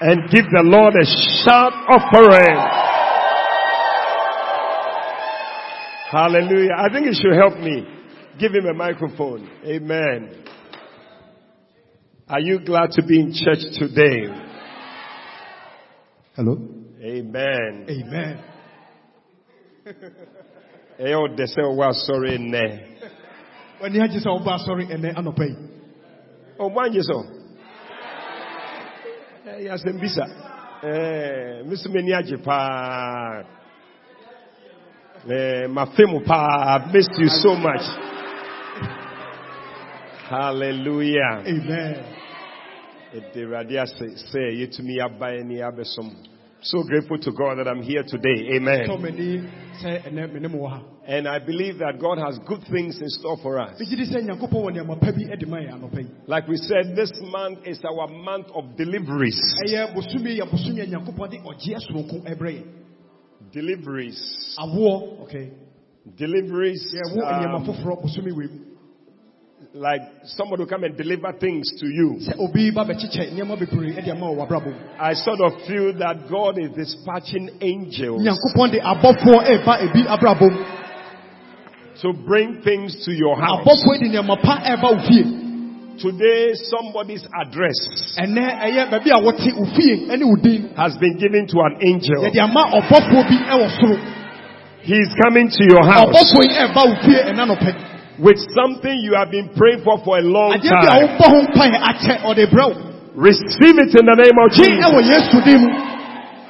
And give the Lord a shout of offering. Hallelujah. I think it should help me. Give him a microphone. Amen. Are you glad to be in church today? Hello? Amen. Amen. Eyo dese wa sorry ne. Wani agye sɛ ɔba asɔre ɛnɛ anɔpa yi. O manje so. Eh ya sembisa. Eh misu meni agye pa. Eh mafemu pa. I've missed you so much. Hallelujah. Amen. Ede say say yetumi aba ni abesom. So grateful to God that I'm here today. Amen. Tɔ m'ani sɛ ɛnɛ me ne mo wɔ ha. And I believe that God has good things in store for us. Megye di sɛ Nyankopɔn wɔ nneɛma pa bi de ma yɛn anɔpa yi. Like we said, this month is our month of deliveries. Ɛyɛ bosomi yɛ bosomi a Nyankopɔn de ɔgyeɛ soronko ɛbrɛ yɛn. Deliveries. Okay. Deliveries. Um, like somebody will come and deliver things to you. Sɛ obi ba bɛkyekyɛ nneɛma bebree de ama wɔ w'abrabɔ mu. I sort of feel that God is dispatching angels Nyankopɔn de abɔfoɔ ɛreba ebi abrabɔ mu. to bring things to your house. Abɔfoɔ yi de nneɛma pa ɛreba wo fie. Today, somebody's address Ɛnɛ ɛyɛ baabi a wɔte wo fie ɛne wo din. has been given to an angel. Yɛde ama ɔbɔfoɔ bi ɛwɔ soro. He's coming to your house Ɔbɔfoɔ yi ɛreba wo fie ɛna nɔpɛ. with something you have been praying for for a long Adeɛ bi a time. wobɔ ho mpaeɛ akyɛ ɔde brɛ wo. Receive it in the name of Jesus. Yesu din mu.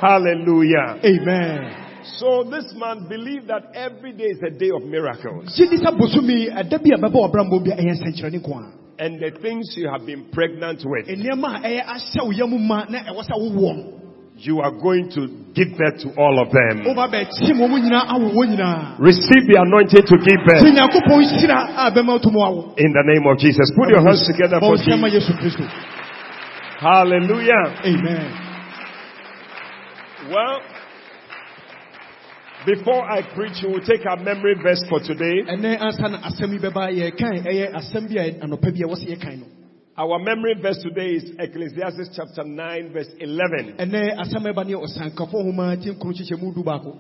Hallelujah. Amen. So this man believed that every day is a day of miracles. Gye di sɛ bosomi ɛda bi a bɛbɔ ɔbrambɔ bi a ɛyɛ nsɛnkyerɛnne nko a. And the things you have been pregnant with, Nneɛma a ɛyɛ ahyɛ wo yam ma na ɛwɔ sɛ wowoɔ no. you are going to give birth to all of them. Woba bɛkyim wɔn nyinaa awo wɔn nyinaa. Receive the anointing to give birth Nyankopɔn hyira a bɛma to mu awo. in the name of Jesus. Put your hands together for Bɔ nsɛm ma Jesus. Hallelujah. Amen. Well, before I preach, we will take our memory verse for today. Ɛnɛ ansa na asɛm yi bɛba yɛkan ɛyɛ asɛm bi a anɔpa bi a wɔsɛ yɛkan no Our memory verse today is Ecclesiastes chapter 9 verse 11. ɛnɛ asɛm a ɛba ne yɛ ɔsankafo nhoma ti nkuro kyekyɛ mu du baako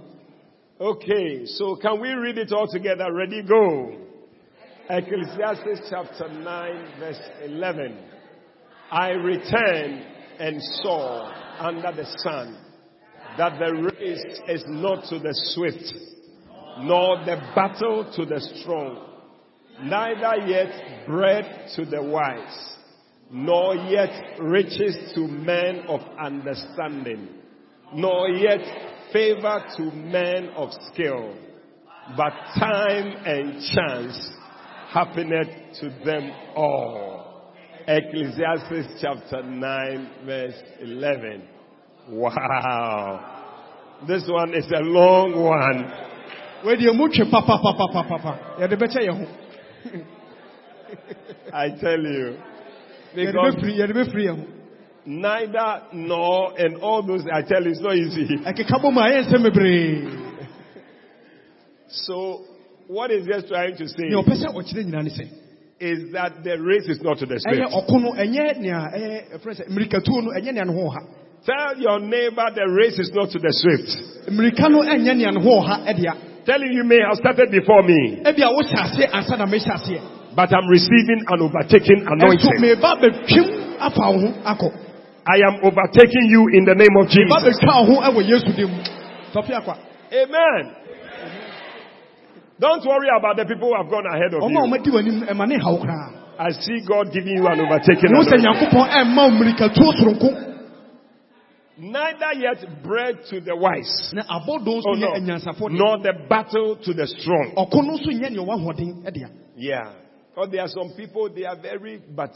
Okay, so can we read it all together? Ready, go. Ecclesiastes chapter 9 verse 11. I returned and saw under the sun that the race is not to the swift, nor the battle to the strong, neither yet bread to the wise, nor yet riches to men of understanding, nor yet favor to men of skill, but time and chance happeneth to them all. Ecclesiastes chapter 9 verse 11. Wow. This one is a long one. wɔdeɛ mu twe papapapapapa yɛde bɛkyɛ yɛ ho I tell you. Yɛde Because bɛfiri yɛde bɛfiri yɛ ho neither nor and all those I tell you it's not easy. ɛkeka bɔ mu a ɛyɛ nsɛm bebree So what is just trying to say? Nea ɔpɛ sɛ ɔkyerɛ nyinaa ne sɛ is that the race is not to the swift. ɔko no ɛnyɛ nea ɛyɛ ɛfrɛ sɛ mmirikatuo no ɛnyɛ nea ne ho ɔha Tell your neighbor the race is not to the swift. mmirika no ɛnyɛ nea ne ho ɔha ɛdea Tell him you may have started before me, ebi a wohyɛ aseɛ ansa na mehyɛ aseɛ but I'm receiving an overtaking anointing. meba bɛtwam afa wo ho akɔ I am overtaking you in the name of Jesus. bɛtwa wo ho ɛwɔ yesu din mu tɔfe akwa Amen. Don't worry about the people who have gone ahead of you. ɔmadi w'anim ɛma ne haw koraa I see God giving you an overtaking anointing. nyankopɔn ɛmma wo mmirikatuo soronko Neither yet bread to the wise, oh, no, nyɛ anyansafo deɛ nor the battle to the strong. ɔko no nso nyɛ nea ɔwɔ ahoɔden ɛdea Yeah. Because there are some people, they are very, but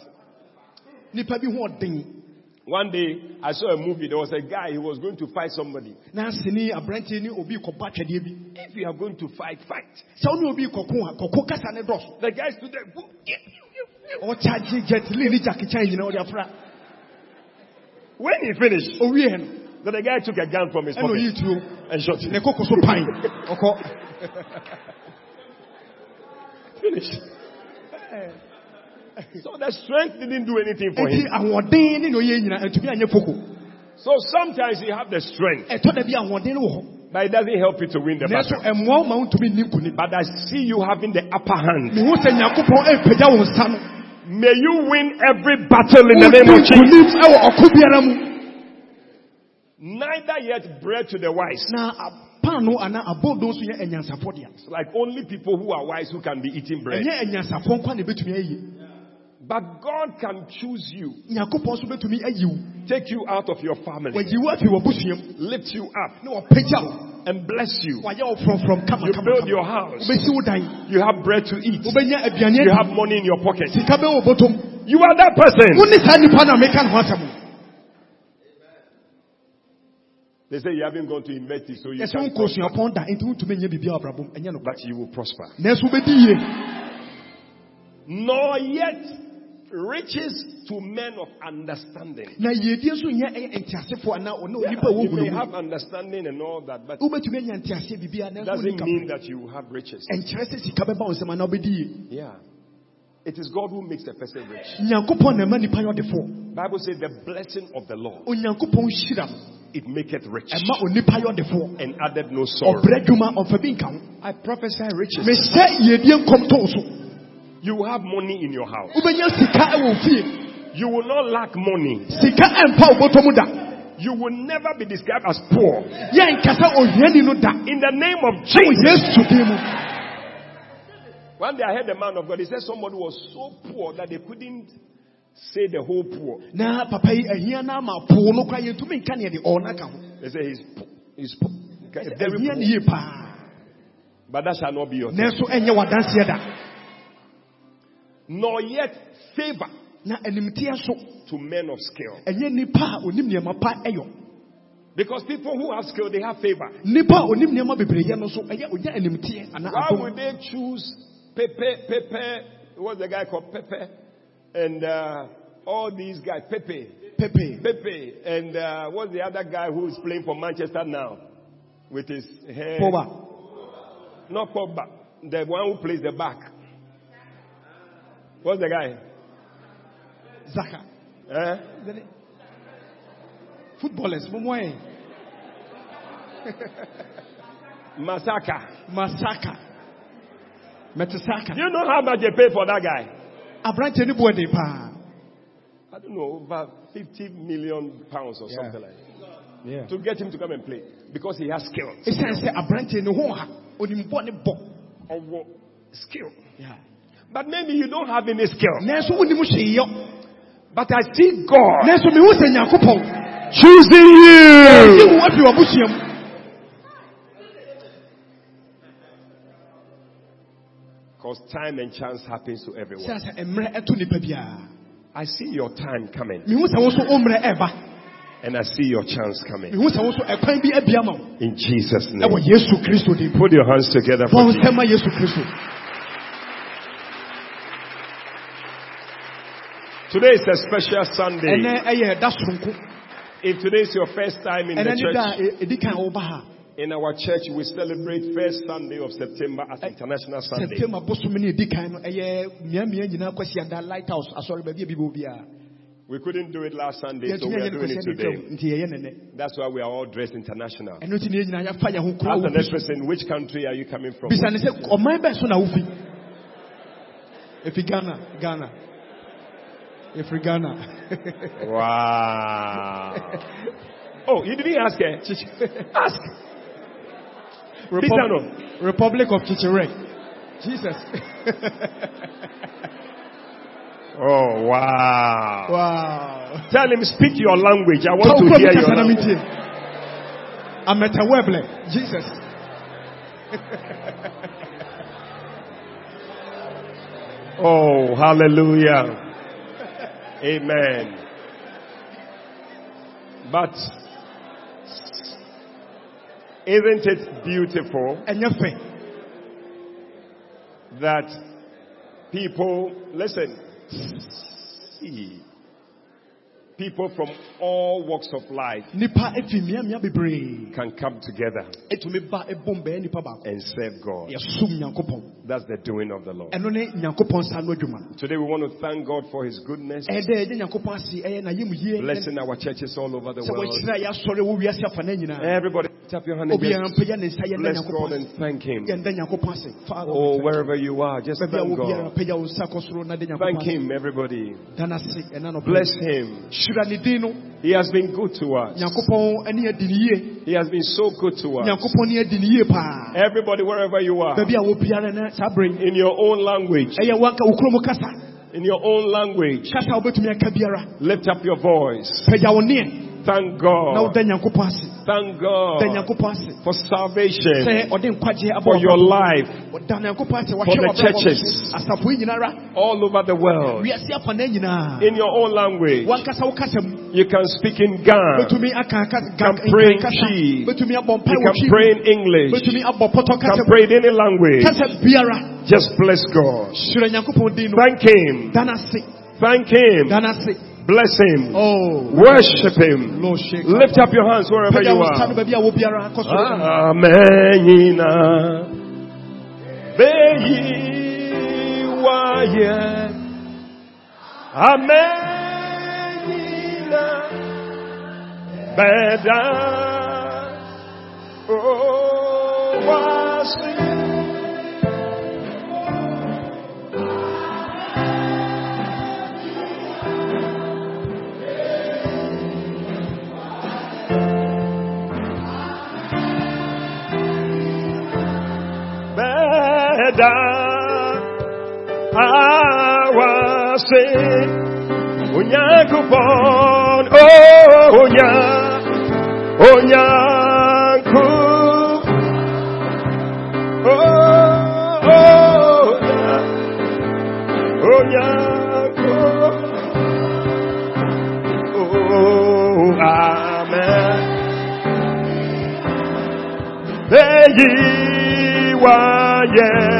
nipa bi ho ɔden one day I saw a movie, there was a guy, he was going to fight somebody. na aseni aberanteɛ ne obi kɔba twɛdeɛ bi If you are going to fight, fight. sɛ wo ne obi kɔko a kɔko kasa ne dɔso The guy stood there. ɔkyagye jet lee ne gyakekyan nyina ɔde afra When he finished, then the guy took a gun from his pocket and shot him. ne so pan ɔkɔ Finished. So the strength didn't do anything for him. ahoɔden ne na ɔyɛ nyina ɛtumi anyɛ foko. So sometimes you have the strength, Ɛtɔ da bi ahoɔden no wɔ hɔ. but it doesn't help you to win the battle. ɛmmoa wo ma wontumi nni nkonim. But I see you having the upper hand. Mehu sɛ Nyankopɔn ɛrepagya wo nsa no. May you win every battle in the name of Jesus. nkonim ɛwɔ ɔko biara mu. Neither yet bread to the wise. Na paano anaa abɔdɔ nso yɛ anyansafoɔ dea. It's like only people who are wise who can be eating bread. Ɛnyɛ anyansafoɔ nkwa na ebetumi ayi. But God can choose you, Nyankopɔn nso betumi ayi wo. take you out of your family, Wayi wo afi w'abusua mu. lift you up, Na wapagya wo. and bless you. Wayɛ wo frɔmfrɔm kama You build your house. Wobɛsi wo dan. You have bread to eat. You have money in your pocket. Sika bɛ wɔ bɔtɔm. You are that person. Wo ne saa nipa na meka ne ho asɛm. They say you haven't gone to university, so you can wo nkɔ suapɔn da nti wontumi nyɛ biribi a abrabɔ mu. Ɛnyɛ no. but you will prosper. Nanso wobɛdi yie. Nor yet riches to men of understanding. Na yiedie nso nyɛ ɛyɛ nteasefoɔ anaa ɔne onipa a you wɔhu may no mu. have understanding and all that, but Wobɛtumi anya nteaseɛ biribiara nanso doesn't wonika mean that you have riches. ɛnkyerɛ sɛ sika bɛba wo nsɛm anaa wobɛdi yie. Yeah. It is God who makes a person rich. nyankopɔn na ɛma nipa yɛ ɔdefoɔ Bible says the blessing of the Lord onyankopɔn hyira no it maketh rich ɛma onipa yɛ ɔdefoɔ and added no sorrow. ɔbrɛ dwuma ɔmfa bi nka I prophesy riches. mehyɛ yiedie nkɔm too so You will have money in your house. wobɛnya sika ɛwɔ wo fie You will not lack money. sika ɛmpa wo bɔtɔ mu da You will never be described as poor. yɛnkasa ohiani no da In the name of Jesus. yesu din One day I heard a man of God. He said somebody was so poor that they couldn't say the whole poor. na papa yi ahia no ama poo no kora yɛntumi nka neɛ de ɔɔna ka ho They say he's poor. He's poor. Very poor. paa But that shall not be your nanso ɛnyɛ wadanseɛ da Nor yet favor na animteɛ so to men of skill. ɛnyɛ nipa a onim nneɛma pa ɛyɔ Because people who have skill, they have favor. nipa onim nneɛma bebree yɛ no so ɛyɛ onya animteɛ anaa Why would they choose Pepe, Pepe, what's the guy called Pepe? And uh, all these guys, Pepe, pepe Pepe, and uh, what's the other guy who is playing for Manchester now? With his hair. Pogba. Not Pogba. The one who plays the back. What's the guy? zaka Eh? footballers mo mo Masaka. masaka mɛtesaka Do you know how much they pay for that guy? Aberanteɛ no bu ɛden paa I don't know, over 50 million pounds or Yeah. something like that. To get him to come and play. Because he has skill. ɛsiane sɛ aberanteɛ no ho ha onim bɔ ne bɔ Or skill. But maybe you don't have any skill. nanso wonim hwee yɔ But I see God nanso mehu sɛ nyankopɔn choosing yi you. wo afi w'abusua mu Because time and chance happens to everyone. siane sɛ eh, mmerɛ ɛto nipa biara I see your time coming. mehu sɛ wo nso wo mmerɛ ɛba And I see your chance coming. mehu sɛ wo nso ɛkwan bi abia ma wo In Jesus' name. yesu kristo din mu Put your hands together for Jesus. nsɛm ma yesu kristo Today is a special Sunday. ɛnɛ ɛyɛ ɛda soronko If today is your first time in the ne da a church, ɛ- ɛdi kan woba ha in our church, we celebrate first Sunday of September as eh, International Sunday. september bosom ne ɛdi kan no eh, ɛyɛ mmeammea nyinaa kwasiada lighthouse asɔre baabi a bibi wɔ We couldn't do it last Sunday, so we are doing it today. twam nti yɛyɛ nɛnɛ That's why we are all dressed international. ɛno nti ne yɛ nyinaa yɛfa yɛn ho kura Ask the next person, which country are you coming from? bisa ne sɛ ɔman bɛn so na wofi ɛfi ghana ghana ɛfiri ghana Wow. Oh, you didn't ask eh? her. Ask. Republic, Republic of Chichirek. Jesus. Oh, wow. wow. Tell him, speak your language. I want to hear your language. Ameta Weble. Jesus. Oh, hallelujah. Amen. But isn't it beautiful that people, listen, see, people from all walks of life nipa efi mmeammea bebree can come together etumi ba ebom bɛyɛ nipa baako and serve God. That's the doing of the Lord. ɛno ne nyankopɔn sa no adwuma. Today we want to thank God for His goodness, eh, ɛyɛ dɛ yɛgye nyankopɔn ase ɛyɛ na yɛmu yie eh. blessing our churches all over the world. wɔkyerɛ a yɛasɔre wɔ wiase afa no nyinaa Everybody, lift up your hand and just mpagya ne nsa yɛnda bless God and thank Him. yɛnda nyankopɔn ase Father, Oh, wherever you are, just you. baabi a thank God. pagya wo nsa kɔ soro na de Thank Him, everybody. da no ase ɛna no Bless Him. hyira ne din no He has been good to us. nyankopɔn ani adi ne yie He has been so good to us. nyankopɔn ni adi ne yie paa Everybody, wherever you are, baabi a wɔ biara na saa berɛ yi in your own language, ɛyɛ wanka wo kurom kasa in your own language, kasa a wobɛtumi aka biara lift up your voice. Pagya wo neɛ Thank God. ase Thank God for salvation, sɛ ɔde nkwagye abɔ for your life ɔda nyankopɔn ase For the churches. asafo yi nyinara all over the world. wiase afa na nyinaa In your own language, wankasa wo kasa mu you can speak in Ghana. aka- Can pray in Chi. bɛtumi abɔ mpae You can pray in English. bɛtumi abɔ pɔtɔ You can pray in any language. Just bless God. Thank Him. da no ase Thank Him. Da no ase Bless Him. Oh, Worship Him. Lift up your hands wherever you are. no baabi a wɔ biara kɔ soro Amen. Beyi waye. Amen. Beda. Oh, wasi. Beda. Awase. Onyankopon. Oh, onya. Onyanku. Oh, oh, onya. Onyanku. Oh, amen. Beyi waye.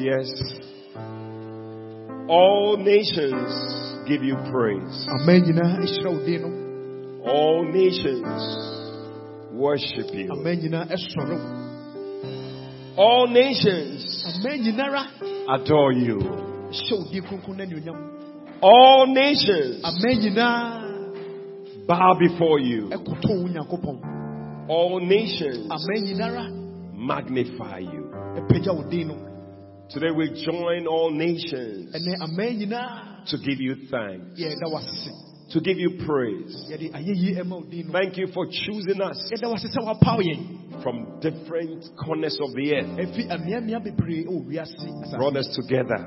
Yes. All nations give you praise. aman nyinaa ɛhyerɛ wo din no All nations worship you. aman nyinaa ɛsɔre wo All nations adore you. hyɛ wo din kronkron no anuonyam All nations bow before you. ɛkoto wo nyankopɔn All nations magnify you. Today we join all nations ɛnɛ aman nyinaa to give you thanks, to give you praise. yɛde ayɛyi ɛma wo din no. Thank you for choosing us yɛda wase sɛ wapaw yɛn from different corners of the earth, bebree ɛwɔ wiase brought us together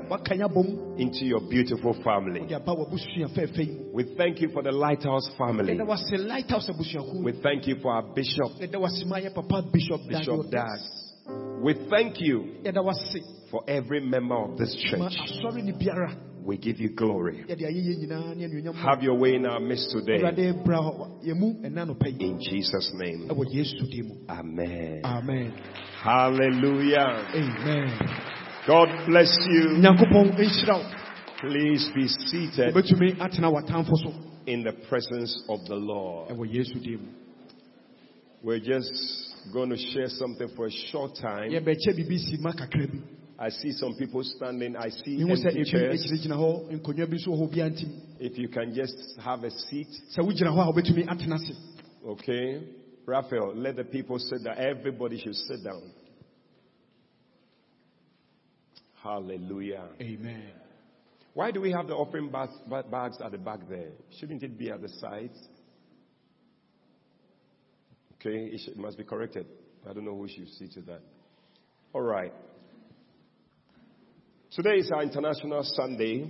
into your beautiful family. wode aba w'abusua fɛɛfɛ yi mu We thank you for the Lighthouse family. yɛda wase lighthouse abusuakuo We thank you for our bishop, yɛda wase ma yɛ papa bishop Bishop Dag Dag. We thank you for every member of this church. asɔre ne biara We give you glory. yɛde ayɛyɛ nyinaa ne anuonyam Have your way in our midst today. awurade bra yɛ mu ɛna nopɛ yi In Jesus' name. ɛwɔ yesu din mu Amen. amen Hallelujah. amen God bless you. nyankopɔn nhyira wo Please be seated wobɛtumi atena w'atamfo so in the presence of the Lord. ɛwɔ yesu din mu We're just going to share something for a short time. yɛbɛkyɛ biribi si ma kakra bi I see some people standing. I see empty chairs. agyinagyina hɔ nkonnwa bi nso wɔ hɔ bia ntim If you can just have a seat, sɛ wogyina hɔ a wobɛtumi atena ase okay? Raphael, let the people sit down. Everybody should sit down. Hallelujah. amen Why do we have the offering bags, bags at the back there? Shouldn't it be at the sides? Okay, it, must be corrected. I don't know who should see to that. All right. Today is our International Sunday.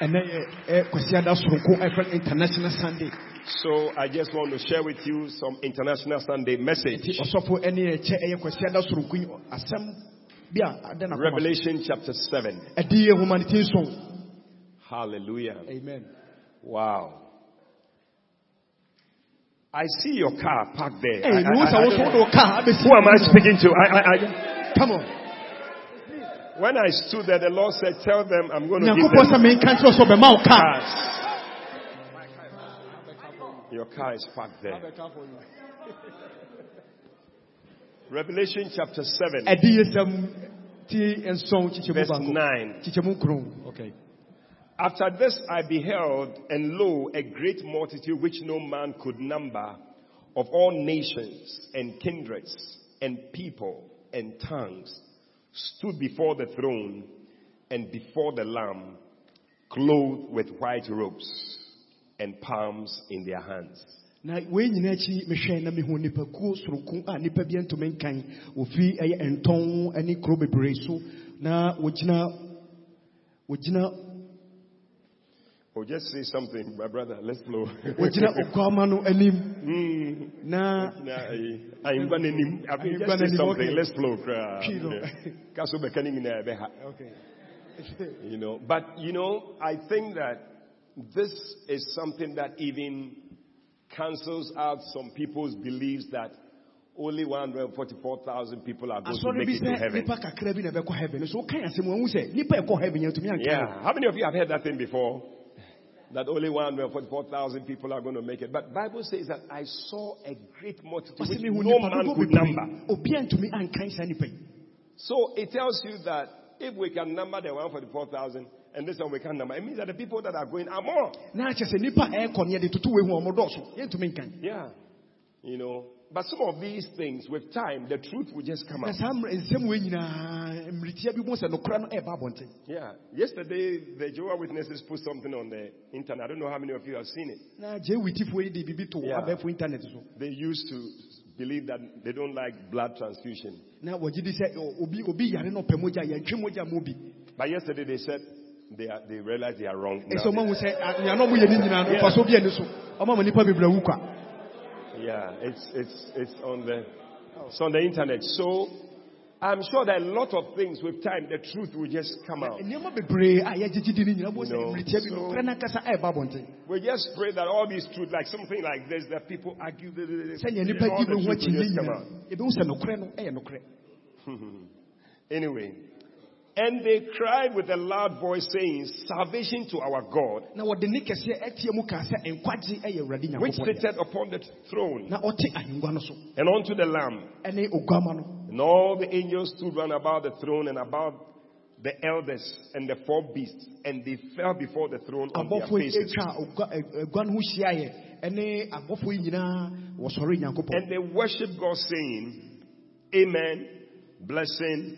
ɛnɛ yɛ ɛ kwasiada soronko ɛfrɛ international sunday So I just want to share with you some International Sunday message. ɔsɔfo ɛne ɛkyɛ ɛyɛ kwasiada soronko yi asɛm bi a ada na kɔma Revelation chapter 7. ɛdi yɛ nhoma ne ti nson Hallelujah. amen Wow. I see your car parked there. ɛy I- I- I- wo so wode wo kaa who am I speaking to? I, I, I, come on when I stood there, the Lord said, Tell them I'm going to give them menka nkyerɛ sɛ ɔbɛma wo kaa cars. Your car is parked there. Revelation chapter 7, ɛdi yɛ sɛm ti nson kyekyɛmu verse 9. okay After this I beheld, and lo, a great multitude which no man could number, of all nations and kindreds and people and tongues, stood before the throne and before the Lamb, clothed with white robes and palms in their hands. na wei akyi mehwɛ na mehu a bi ntumi nkan ɛyɛ ntɔn kuro bebree so na Oh, just say something, my brother. Let's flow. wɔgyina okwama no anim Mm. na Nah, I- I'm gonna name- I mean, just say something. okay. Let's flow. cry. Kilo. Yeah. Kaso bɛka ne nyinaa ɛbɛha. okay You know, but you know, I think that this is something that even cancels out some people's beliefs that only 144,000 people are going to make it to heaven. nipa kakra bi na ɛbɛkɔ heaven so woka asɛm wahu sɛ nipa ɛkɔ heaven yɛntumi anka Yeah. How many of you have heard that thing before? That only 144,000 people are going to make it. But Bible says that I saw a great multitude which no man could number. obi antumi ankan saa nipa yi So it tells you that if we can number the 144,000 and this one we can number, it means that the people that are going are more. na akyɛ sɛ nipa a ɛkɔ no yɛde toto wei hu ɔmo dɔɔso yɛntumi nkan Yeah. You know, but some of these things, with time, the truth will just come out. saa mmerɛ- nsɛm wei nyinaa mmiritia bi mu sɛ nokora no ɛba abɔnten Yeah. Yesterday, the Jehovah Witnesses put something on the internet. I don't know how many of you have seen it. na gye witifoɔ yi de biribi to Yeah. abɛɛfo internet so They used to believe that they don't like blood transfusion. na wɔgye di sɛ ɔ- obi obi yare no ɔpɛ mogya yɛntwe mogya mu bi But yesterday they said they, are, they realized they are wrong. now. ɔma Yeah, it's, it's, it's on the, it's on the internet. So I'm sure that a lot of things with time, the truth will just come out. nneɛma bebree a yɛgyegye di ne nyinaa bɔ sɛ No. mmiritia bi So- nokora no ankasa ɛba abɔnten We just pray that all these truth, like something like this, that people argue, sɛnea nipa all di the no ho truth will just come out. yɛbɛhu sɛ nokorɛ no ɛyɛ nokorɛ Anyway, and they cried with a loud voice, saying, Salvation to our God, na wɔde ne kɛseɛ ɛteɛ mu kaa sɛ nkwagye ɛyɛ awurade which sitteth upon the throne, na ɔte ahengua no so. And unto the Lamb. ɛne oguama no. And all the angels stood round about the throne and about the elders and the four beasts, and they fell before the throne on their faces. atwa ogua- eh, ɛ- agua no ho hyiaeɛ. Ɛne abɔfoɔ yi nyinaa wɔsɔre nyankopɔn. And they worshiped God, saying, Amen, blessing,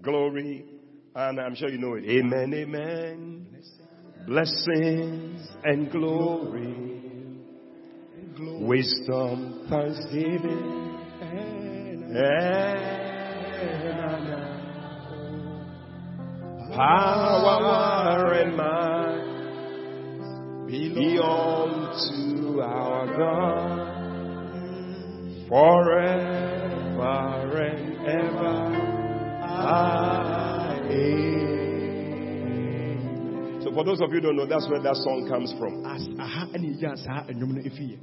glory, and I'm sure you know it. Amen, amen. Blessings and glory, wisdom, thanksgiving, and power and might be unto our God forever and ever. Amen. So, for those of you who don't know, that's where that song comes from. As- aha ɛne ɛgya saa nnwom no ɛfiiɛ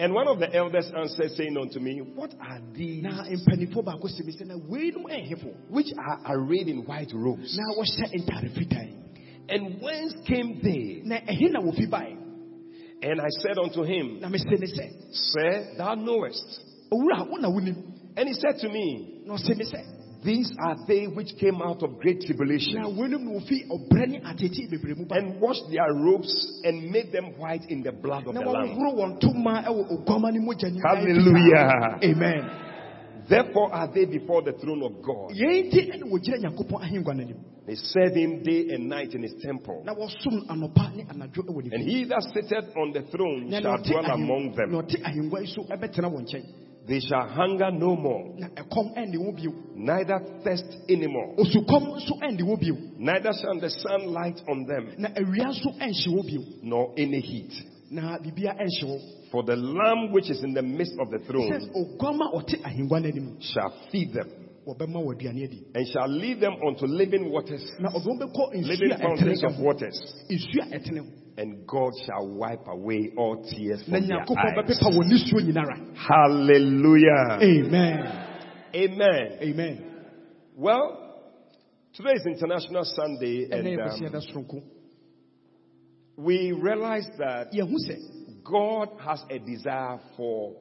And one of the elders answered, saying unto me, What are these? Na mpanimfoɔ baako sɛ bi sɛ na weinom ɛyɛhefo which are arrayed in white robes? na wɔhyɛ ntare fitaa And whence came they? na ɛhe na wɔfi bae And I said unto him, na mesɛ ne sɛ Sir, thou knowest. owura wo na wonim And he said to me, na ɔsɛ me sɛ These are they which came out of great tribulation. na weinom na wɔfi ɔbrɛ ne atete bebree mu ba and washed their robes and made them white in the blood of the Lamb. wɔhoro wɔn ntoma ɛwɔ oguama ne mogya nyinaa Hallelujah. amen Therefore are they before the throne of God. yɛn nti ɛne wɔgyina nyankopɔn ahengua no anim They serve him day and night in his temple. na wɔsom anɔpa ne anadwo ɛwɔ ne And he that sitteth on the throne shall dwell among them. Ɔte ahengua yi so ɛbɛtena wɔn nkyɛn They shall hunger no more, na ɛkɔm ɛnde wɔ bio. Neither thirst anymore. osukɔm nso ɛnde wɔ bio. Neither shall the sun light on them, na awia nso ɛnhye wɔ bio. nor any heat. na biribia ɛnhye wɔ For the Lamb which is in the midst of the throne oguama a ɔte ahengua no shall feed them, wɔbɛma wɔ aduane adi. and shall lead them unto living waters, na ɔde wɔn bɛkɔ living nsu a ɛtene fountains of waters. Nsu a ɛtene ho And God shall wipe away all tears from their eyes. bɛpepa wɔn nisuo nyinara Hallelujah. amen Amen. amen Well, today is International Sunday, and um, we realize that God has a desire for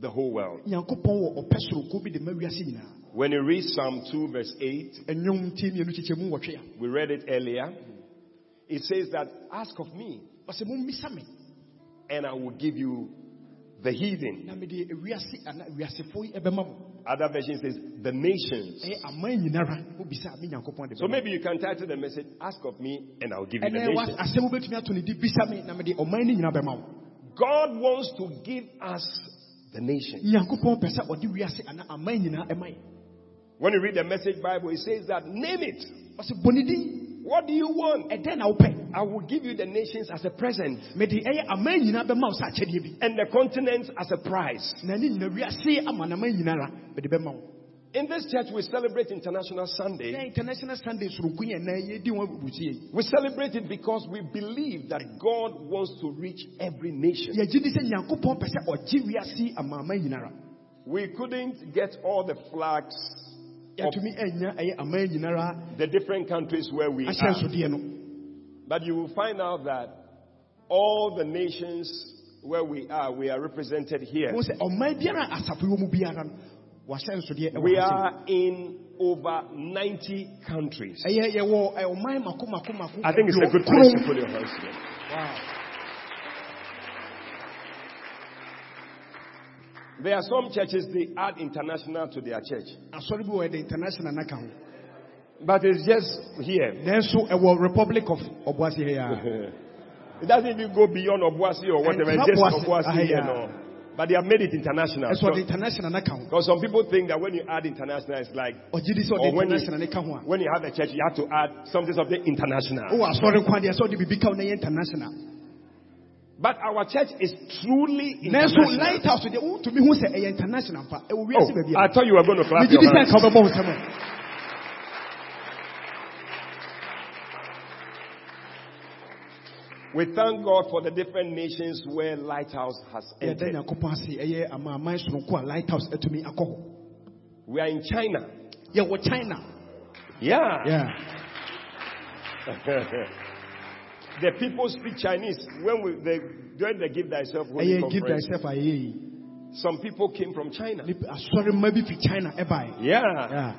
the whole world. nyankopɔn wɔ ɔpɛ soronko bi de ma wiase nyinaa When you read Psalm 2, verse 8, ɛnwom tie mmienu kyekyɛ mu wɔtwe a we read it earlier. It says that, Ask of me, ɔsɛ mommisa me and I will give you the heathen. na mede ewiase ana wiasefo yi ɛbɛma mo Other version says, The nations. Eh, ɛyɛ aman nyinara wobisa me nyankopɔn de So maybe you can title the message, Ask of me, and I will give you the nations. asɛm wobɛtumi ato ne di bisa me na mede ɔman no nyinaa bɛma wo God wants to give us the nations. nyankopɔn pɛ sɛ ɔde wiase ana aman nyinaa ɛma yɛ When you read the message Bible, it says that, Name it. Ɔsɛ bɔ ne din What do you want? ɛdɛn na wopɛ I will give you the nations as a present, mede ɛyɛ aman nyinaa bɛma wo sɛ akyɛdeɛ bi and the continents as a prize. na ne nyina wiase ama naman nyinara mede bɛma wo In this church, we celebrate International Sunday. international sunday soronko yɛ na yɛdi wɔn abubusie We celebrate it because we believe that God wants to reach every nation. yɛgye di sɛ nyankopɔn pɛ sɛ ɔgye wiase ama aman nyinara We couldn't get all the flags the different countries where we are. But you will find out that all the nations where we are, we are represented here. Mo sɛ ɔman biara a asafo wɔ mu biara no wahyɛnsodeɛ ɛwɔ We are in over 90 countries. I think it's a good place to put your hands together. Wow. There are some churches, they add international to their church. asɔre bi wɔ yɛde international naka ho But it's just here. nanso ɛwɔ republic of ɔboase ha yi a It doesn't even go beyond Obuasi or whatever. It's just Obuasi, Obuasi ah, here, yeah. no. But they have made it international. ɔde So- international account. Because some people think that when you add international, it's like ɔgye di sɛ Or ɔde when you- when you have a church, you have to add something something international. Oh, asɔre nkwa deɛ sɛ ɔde biribi ka wo na international But our church is truly international. lighthouse deɛ wotumi hu sɛ international mpa eh, ɛwɔ wiase Oh, baabi I a thought you were going to clap your hands. nka wobɛbɔ wo nsɛm a We thank God for the different nations where Lighthouse has entered. nyankopɔn ase eh, ɛyɛ amaaman soronko a lighthouse eh, atumi akɔ hɔ We are in china Yeah. Yeah. the people speak Chinese. When we they when they give thyself ɛyɛ give thyself a yɛyi some people came from China. Ah, sorry, maybe from china Yeah. Yeah.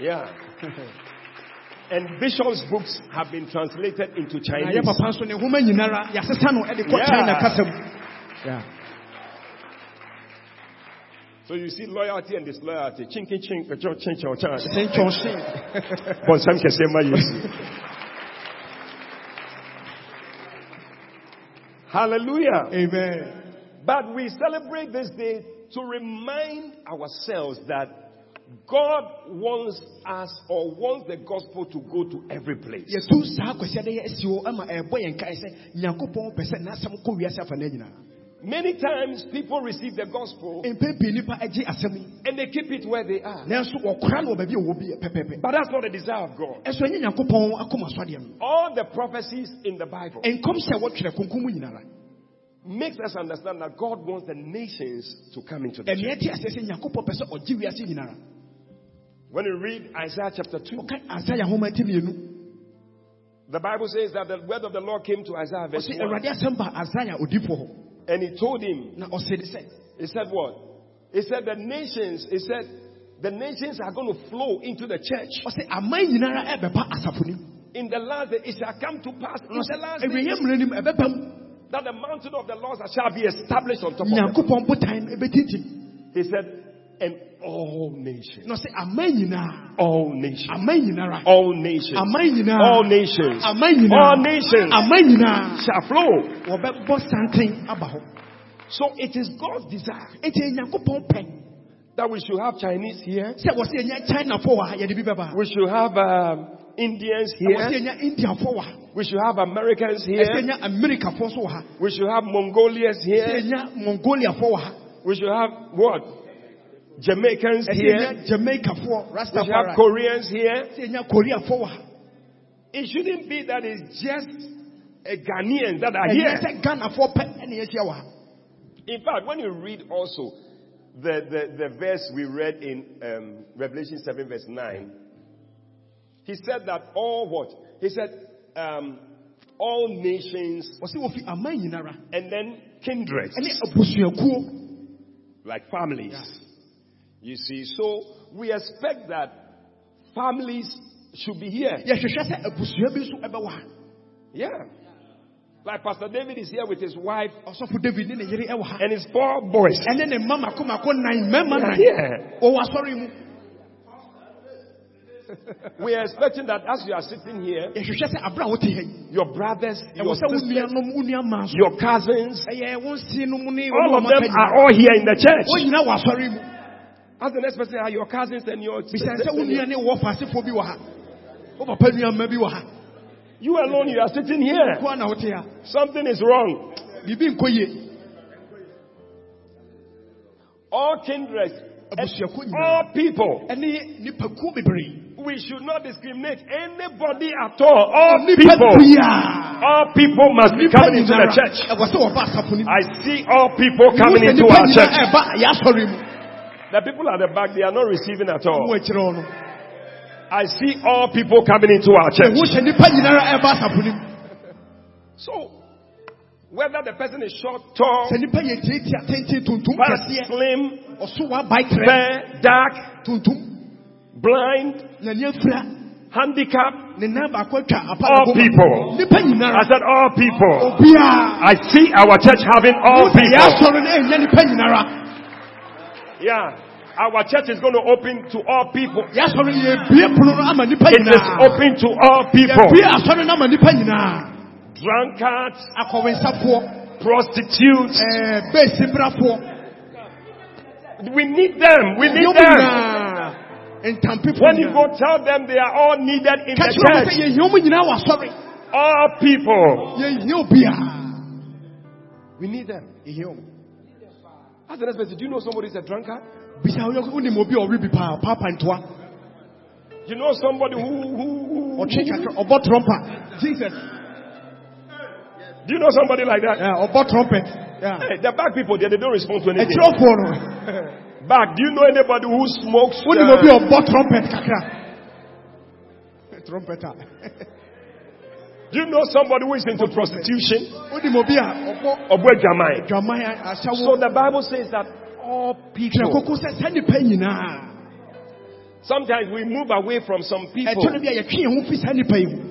Yeah. And Bishop's books have been translated into Chinese. yɛ papa nso ne nhoma nyinara yɛasesa no ɛde kɔ Yeah. china kasa mu Yeah. So you see loyalty and disloyalty. Ching, ching, ching, ching. Saint John Shin. But can say, "Ma, you see." Hallelujah. Amen. But we celebrate this day to remind ourselves that God wants us or wants the gospel to go to every place. Saa kwasiada yɛ asi hɔ ama ɛbɔ yɛn kae sɛ nyankopɔn pɛ sɛ n'asɛm kɔ wiase afa no nyinaa Many times people receive the gospel mpɛ pii nnipa agye asɛm yi. and they keep it where they are. But that's not the desire of God. ɛso ɛnyɛ nyankopɔn akɔmasoadeɛ no All the prophecies in the Bible nkɔmhyɛ a wɔtwerɛ konkom mu nyinara. makes us understand that God wants the nations to come into the church. te aseɛ sɛ nyankopɔn pɛ sɛ ɔgye wiase nyinara. When you read Isaiah chapter 2, ɔka asaia homa ti mmienu. the Bible says that the word of the Lord came to Isaiah verse 1 awurade asɛm ba asaia odifoɔ hɔ and he told him, na ɔse de sɛ he said what? He said the nations, he said the nations are going to flow into the church. ɔse aman nyinara ɛbɛba In the last day, it shall come to pass in the last awieɛ day mmerɛ nim ɛbɛba mu that the mountain of the Lord shall be established on top of them. nyankopɔn botan no ɛbɛtintim He said, and all nations, na ɔse aman nyinaa all nations, aman nyinara all nations, aman nyinaa all nations, aman all nations. Aman nyinaa shall flow. wɔbɛbɔ santen aba hɔ So it is God's desire. Enti nyankopɔn pɛ that we should have Chinese here, sɛ wɔsɛ yɛnya chinafoɔ wɔ ha yɛde bi we should have um, Indians here, wɔ ha we should have Americans here, yɛnya amerikafoɔ nso wɔ ha we should have Mongolians here, wɔ ha we should have what? Jamaicans here, yɛnya jamaicafoɔ we should have rastafari Koreans here. ɛsɛ yɛnya koreafoɔ wɔ ha It shouldn't be that it's just a Ghanaians that are here. sɛ ghanafoɔ pɛ ɛne yɛhyia wɔ ha In fact, when you read also the, the, the verse we read in um, Revelation 7, verse 9, he said that all what? He said, um, all nations ɔsɛ wɔfi aman nyinara and then kindreds, like families. You see, so we expect that families should be here. yɛhwehwɛ sɛ abusua bi nso ɛbɛwɔ Yeah. Like Pastor David is here with his wife david ne ne yere ɛwɔ ha and his four boys. And then the mama mako nan mmarima nan Yeah. wɔwɔ asɔre mu We are expecting that as you are sitting here, yɛhwehwɛ sɛ abera a wote ha yi your brothers, your sisters, nuanom wo nuamaa so your cousins, eh, ɛyɛ wo nsi nom ne all of them are all here in the church. Nyinaa wɔ asɔre mu As the next person are your cousins and your bisane sɛ wo sisters. nua ne wɔ faasefoɔ bi wɔ ha wo papa nuamaa bi wɔ ha You alone, you are sitting here. Something is wrong. biribi nkɔ yie All kindreds, and abusuakuo nyinaa all people. ɛne nipakuo bebree We should not discriminate anybody at all. All people. All people must be coming into the church. ɛwɔ sɛ wɔba asafo no mu I see all people coming into our church. ɛba yɛ asɔre mu The people at the back, they are not receiving at all. akyerɛ hɔ no I see all people coming into our church. ɛho hyɛ nipa nyinara ɛba asafo no mu So, whether the person is short, tall, sɛ nipa yɛ tiatia fat, slim, ɔso wabae trɛ fair, dark, blind, handicapped, ne nan baako atwa apa all people. I said all people. I see our church having all wo sɛ yɛ people. asɔre no ɛnyɛ nipa nyinara Yeah. Our church is going to open to all people. yɛ asɔre no yɛbie pono no ama nipa It is open to all people. yɛbie asɔre no ama nipa Drunkards, prostitutes. beesibrafoɔ We need them. We need them. When you go tell them they are all needed in the kyerɛ wɔn sɛ church. yɛhia wɔn nyinaa wɔ asɔre All people. We need them. yɛhia the next person, do you know somebody is a drunkard? Bisa woyɛ wonim obi a ɔwe bi paa paapa ntoa You know somebody who, who, who, jesus do you know somebody like that? Yeah, ɔbɔ trumpet Yeah. Hey, the back people there, they don't respond to anything. Back, do you know anybody who smokes? wonim uh, obi a ɔbɔ trumpet kakra trumpet a do you know somebody who is into prostitution? wonim obi a ɔbɔ Obwe Jamai. dwaman So the Bible says that all people. koko sɛ sɛ nipa nyinaa Sometimes we move away from some people. ɛkyɛ no bi a yɛtwe yɛn ho fi saa nipa yi mu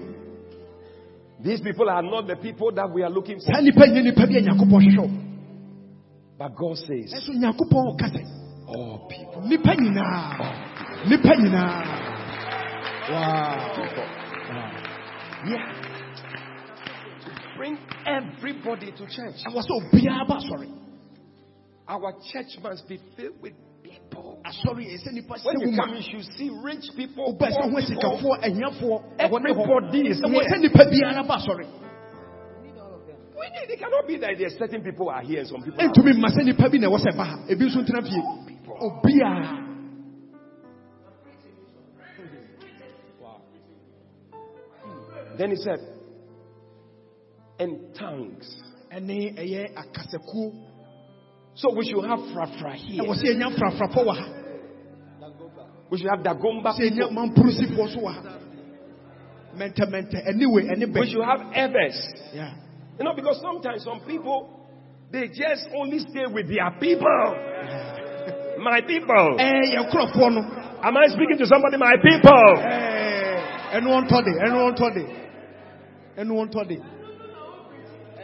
These people are not the people that we are looking for. saa nipa nyɛ nipa bi a nyankopɔn hwehwɛ wo But God says, ɛso nyankopɔn ka sɛ all people. nipa nyinaa wow Yeah. Bring everybody to church. I was so asɔre Our church must be filled with people. asɔre yɛ sɛ nipa When sɛ you wo ma come, you should see rich people. wobɛ poor ho people. sikafoɔ anyafoɔ ɛwɔ ne hɔ Everybody is here. nipa biara ba asɔre We need- It cannot be that there's certain people are here and some people are ɛntumi mma sɛ nipa bi na ɛwɔ sɛ ba ha ebi nso ntena fie obiara Then he said, and tongues. Ɛne ɛyɛ akasakuo So we should have frafra here. ɛwɔ sɛ yɛnya mfrafrafo wɔ ha We should have dagomba people. mampurusifoɔ so wɔ ha mɛntɛmɛntɛ anyway ɛne We should have evers. Yeah. You know, because sometimes some people, they just only stay with their people. My people. Eh, ɛɛ yɛn korɔfoɔ no Am I speaking to somebody? My people. Anyone ɛnu wɔn tɔ de ɛnu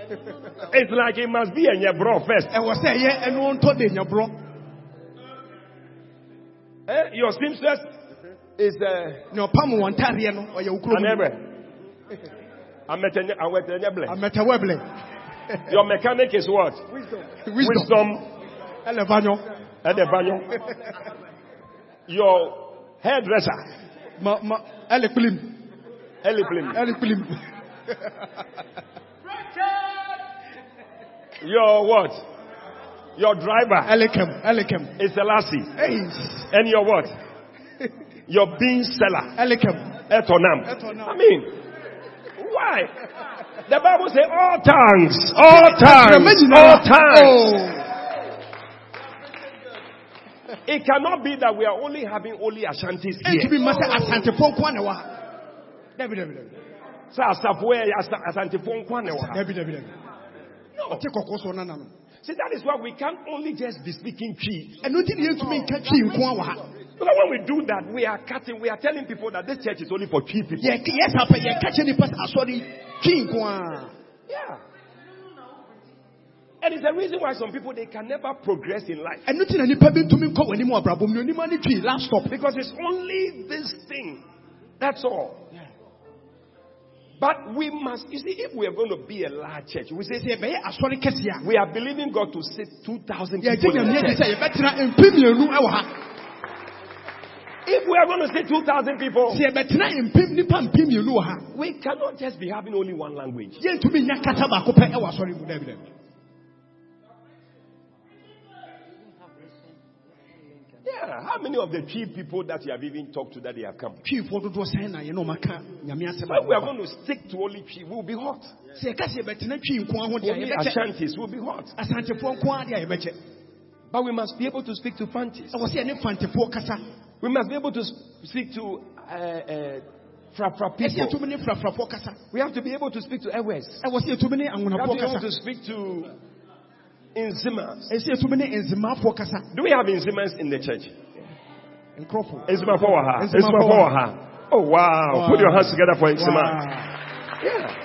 It's like it must be a nyebro first. ɛwɔ sɛ ɛyɛ ɛnu wɔn tɔ de nyaborɔ Eh? Your seamstress is uh, nea ɔpam wɔn ntaadeɛ no ɔyɛ an okuro mu ever. Ametenye- awetenyeble. amɛtɛwɛblɛ Your mechanic is what? Wisdom. Wisdom Elevanyo. at the banyo. Your hairdresser, Ma ma elekpilim. Eliplim. Elekpilim. Your what? Your driver Elekem. Elekem. is Selassie. Hey. And your what? Your bean seller, Elekem. Etonam. Etonam. I mean, why? The Bible says all tongues, all tongues, all tongues. Oh. It cannot be that we are only having only Ashantis here. Entumi masa asantefo nko no. See, that is why we can't only just be speaking Twi. Ɛno nti ne yɛntumi nka twi nko wɔ ha. Because when we do that, we are cutting, we are telling people that this church is only for Twi people. Yɛ yɛ sa pɛ yɛ ka kyɛ nipa sɛ asɔre twi nko a. Yeah. And it's the reason why some people they can never progress in life. Ɛno ti na nipa bi ntumi nkɔ wɔ anim wɔ abrabɔ mu ne onim ani twi last stop. Because it's only this thing. That's all. But we must, you see, if we are going to be a large church, we say, Sɛ yɛbɛyɛ asɔre kɛse a. we are believing God to sit 2,000 people in church. sɛ yɛbɛtena mpe mmienu wɔ ha. If we are going to sit 2,000 people, Sɛ yɛbɛtena mpe nipa mpe mmienu wɔ ha. we cannot just be having only one language. Yeah. How many of the Twi people that you have even talked to that they have come? Twiifoɔ dodoɔ sɛn na yɛn a ɔmaka nyamea asɛm If we are going to stick to only Twi, we'll be hot. Sɛ yɛka sɛ yɛbɛtena twi nko a ho deɛ Only. Ashantis will be hot. Asantefoɔ nko a deɛ yɛbɛkyɛ. But we must be able to speak to Fantis. Ɛwɔ sɛ yɛne fantefoɔ kasa. We must be able to speak to uh, uh, Fra Fra people. yɛtumi ne frafrafoɔ kasa. We have to be able to speak to Ewes. Ɛwɔ sɛ yɛtumi ne We have to be able to speak to Inzimas. Ɛsɛ yɛtumi ne nzimafoɔ kasa. Do we have Inzimas in the church? Nkurɔfoɔ. Inzima Powaha. Nzima Inzima Powaha. Oh wow. Wow. Put your hands together for Inzima. Wow. Yeah.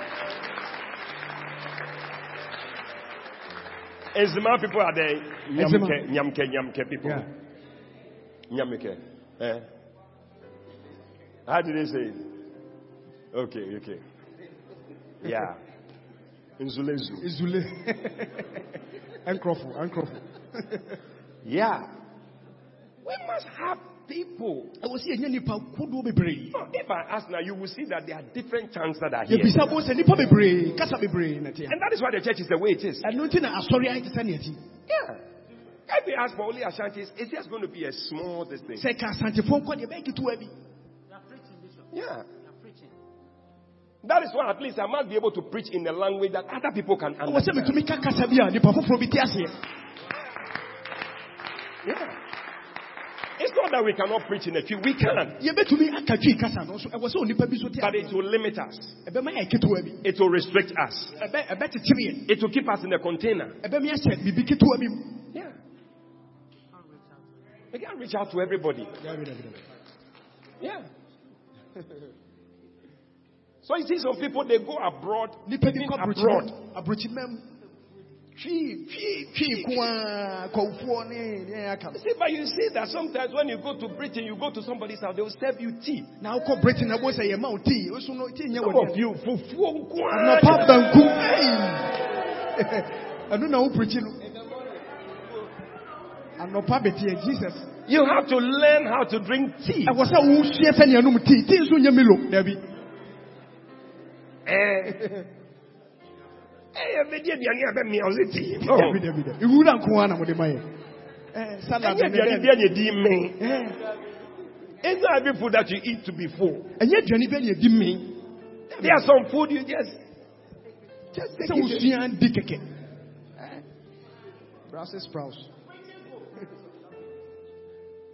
Inzima people are the Enzima. Nyamke, Nyamke, Nyamke people. Yeah. Nyamke. Eh? How did they say it? Okay, okay. Yeah. Nzulezu. Izule. Nkurɔfoɔ. Nkurɔfoɔ. Yeah. We must have people. Ɛwɔ sɛ yɛnya nipa kodoɔ bebree. No, If I ask now, you will see that there are different tongues that are here. Bo sɛ nipa bebree kasa bebree na te. And that is why the church is the way it is. Nti na asɔre ayɛ te sɛ nea ti. Yeah. If we ask for only Ashantis, it's just going to be a small this thing. Sɛ That is why at least I must be able to preach in a language that other people can understand. metumi ka kasa bi a nipa foforɔ bi te. Yeah. It's not that we cannot preach in a Twi. We can. Yɛbɛtumi aka twi kasa no nso ɛwɔ sɛ onipa bi so te But it will limit us. Ɛbɛma yɛ ketewa bi. It will restrict us. Ɛbɛ ɛbɛkyekyere yɛn. It will keep us in a container. Ɛbɛma yɛahyɛ biribi ketewa bi mu. Yeah. We can't reach out to everybody. Yeah. so you see some people, they go abroad. even abroad. a You see, but you see that sometimes when you go to Britain, you go to somebody's house, they will serve you tea. na wokɔ britain na bɔ sɛ yɛma wo tii woso no tii nyɛ Some of you, fufu nkwa. anɔpa banku ei. ɛno na wo prikyi no anɔpa bɛteɛ jesus You have to learn how to drink tea. ɛwɔ sɛ wosua sɛnea nom tii Eh. Eh. No. nko na ma yɛ Eh, salad Ɛnyɛ ne aduane dɛ- bi a na ɛdi me. Eh, It's not every food that you eat to be full. ɛnyɛ aduane bi a na ɛdi me There are some food you just, just take sɛ it. wosua di kɛkɛ brussels sprouts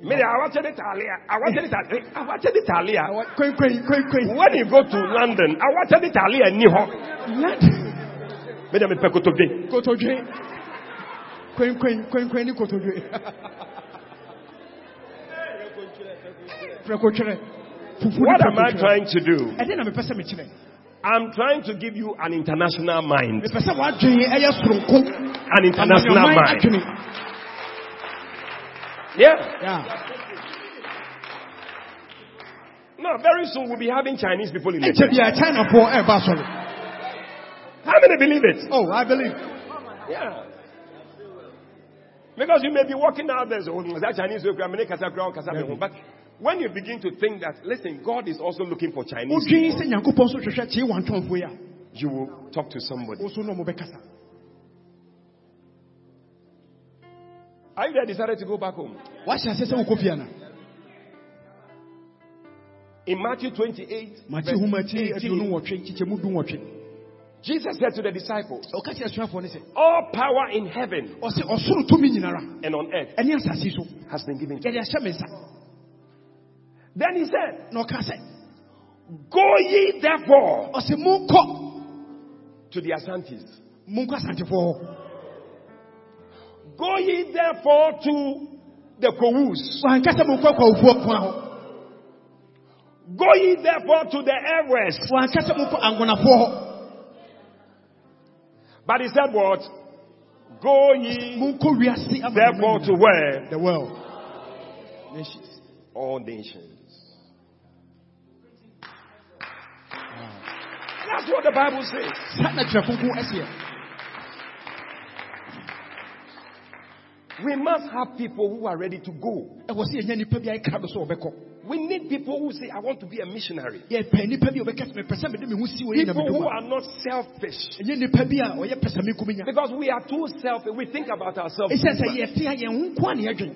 Me, I watch the Italia. I watch the Italia. I Italia. kwenkwen kwenkwen When you go to London, I watch the Italia ni hɔ. Me dem pe kotodwe. kotodwe kwenkwen kwenkwen ne kotodwe prɛkotwerɛ fufu What am I trying to do? ɛde na mepɛ sɛ mekyerɛ I'm trying to give you an international mind. mepɛ sɛ woadwene ɛyɛ soronko An international mind. Yeah. Yeah. No, very soon we'll be having Chinese people in the ɛkyɛ church. bia chinafoɔ ɛba asɔre How many believe it? Oh, I believe. Yeah. Because you may be walking out there, so, "Oh, that Chinese way, I'm gonna kasa kura, oh, kasa me ho." but when you begin to think that, listen, God is also looking for Chinese, people, sɛ nyankopɔn nso hwehwɛ kyee wantɔmfo yi a you will talk to somebody. Are you there? Decided to go back home? wahyɛ ase sɛ wokɔ fie In Matthew 28, mate verse ho mati 18, aduonu nwɔtwe nkyekyɛmu du nwɔtwe Jesus said to the disciples, ɔka kyerɛ asuafoɔ no sɛ All power in heaven ɔse ɔsoro tumi nyinara and on earth ɛne asase yi has been given to me. yɛde ahyɛ me nsa Then he said, na ɔka sɛ Go ye therefore to the Asantes. Monkɔ asantefoɔ hɔ Go ye therefore to the Kowus. wanka sɛ monkɔ akwawofoɔ koa hɔ Go ye therefore to the Airways. wanka sɛ monkɔ angonafoɔ hɔ But he said what? Go ye monkɔ wiase ama therefore to where? the world nations All nations. That's what the Bible says. We must have people who are ready to go. ɛwɔ sɛ yɛnya nnipa bi a ɛkra do sɛ wɔbɛkɔ We need people who say, I want to be a missionary. yɛpɛ nnipa bi a wɔbɛka sɛ mepɛ sɛ mede me ho si wɔ yi People who are not selfish. ɛnyɛ nnipa bi a ɔyɛ pɛsame kuminya Because we are too selfish. We think about ourselves. ɛsiane too sɛ much. yɛte a yɛn ho nko a ne yɛdwen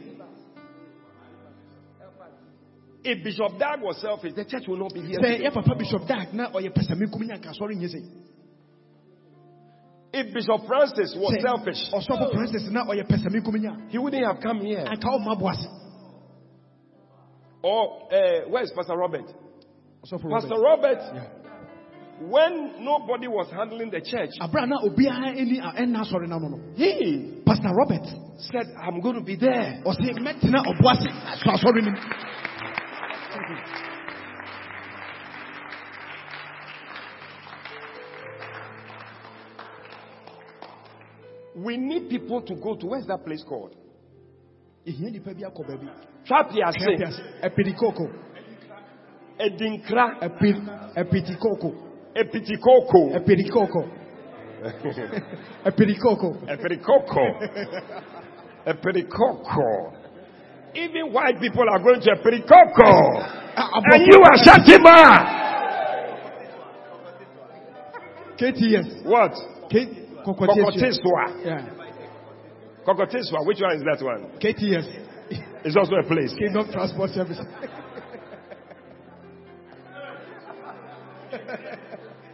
If Bishop Dag was selfish, the church will not be here. today. If Bishop Francis was selfish, ɔsɔfo francis na ɔyɛ pɛsame kuminya he wouldn't have come here. anka ɔma bo ase Or uh, where is Pastor Robert? Pastor Robert. Yeah. when nobody was handling the church, he pastor robert said, I'm going to be there. We need people to go to where's that place called? ɛhia nnipa bi akɔ baabi Trapiase, ɛpidikoko Edinkra, ɛpidikoko Epitikoko, ɛpidikoko ɛpidikoko Epirikoko, Epirikoko. Even white people are going to Epirikoko. And you are Shatima. kts What? K- Kokotiswa. Yeah. Kokotiswa. Which one is that one? kts It's also a place. kingdom transport service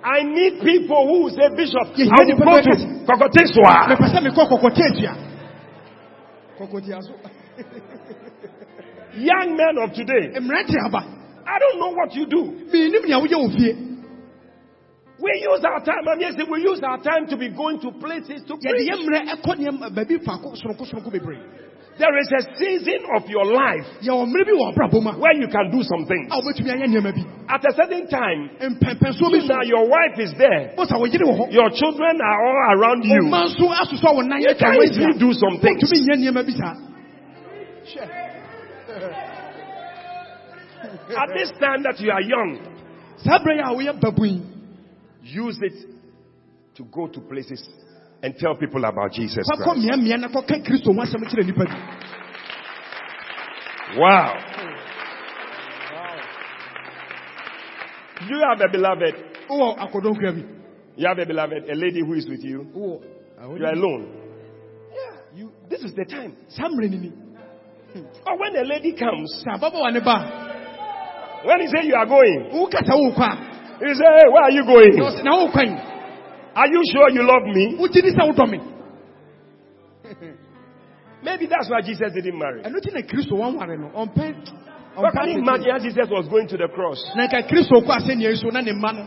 I need people who say, Bishop, Yeah, I you will need go to Kokotiswa. mepɛ sɛ mekɔ kɔkɔtatua kɔkɔtia so Young men of today, I don't know what you do. We use our time, and yes, we use our time to be going to places to preach. yɛ mmerɛ ɛkɔ nneɛma baabi faako soronko soronko bebree There is a season of your life yɛwɔ mmerɛ bi wɔ abrabɔ mu a where you can do some things. a wobɛtumi ayɛ nneɛma bi At a certain time, mpɛmpɛnsoɔ bi so now your wife is there. wosa wo yere wɔ hɔ Your children are all around you. ɔma nso asosɔ wo nan You can easily do some things. wotumi nyɛ nneɛma bi saa At this time that you are young, use it to go to places and tell people about Jesus Christ. mmeammea na kɔka kristo ho asɛm kyerɛ nnipa bi Wow. You have a beloved? wowɔ akɔdɔnkura bi You have a beloved, a lady who is with you. You are alone. Yeah, you. This is the time. Or oh, when a lady comes, sɛ ababaawa ne ba when he say you are going, a wokasa wo kɔ a he said, hey, where are you going? na ɔse, na wokwan Are you sure you love me? wogye di sɛ wodɔ me Maybe that's why Jesus didn't marry. ɛno nti na kristo wanware no ɔmpɛ But can you imagine how Jesus was going to the cross? na nka kristo kɔ asɛnnea yi so na ne mma no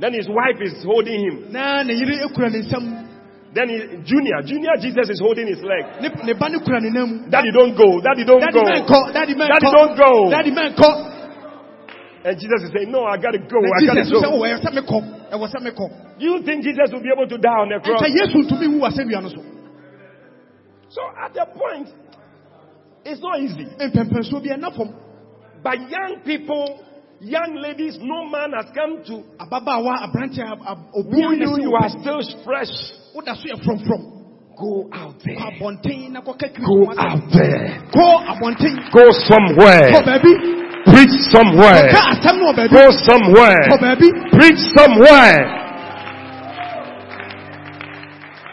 Then his wife is holding him. na ne yere kura ne nsam Then he, Junior, Junior Jesus is holding his leg. ne ne ba no kura ne nam mu Daddy, don't go. Daddy, don't dadi go. dadi Daddy, mɛnkɔ don't go. dadi mɛnkɔ And Jesus is saying, No, I gotta go. I gotta go. wɔ ɛwɔ sɛ mekɔ ɛwɔ sɛ mekɔ Do you think Jesus will be able to die on the cross? ɛnka yesu ntumi wu asɛnnua no so at the point, it's not easy. mpɛmpɛnsoɔ bi ɛna fam But young people Young ladies, no man has come to ababaawa aberanteɛ ab- ab- woo obiara you. You are still fresh. yɛ frɔmfrɔm Go out there. abɔnten na kɔka Go out there. Go somewhere. baabi Preach somewhere. kɔka asɛm no wɔ baabi Go somewhere. Preach somewhere.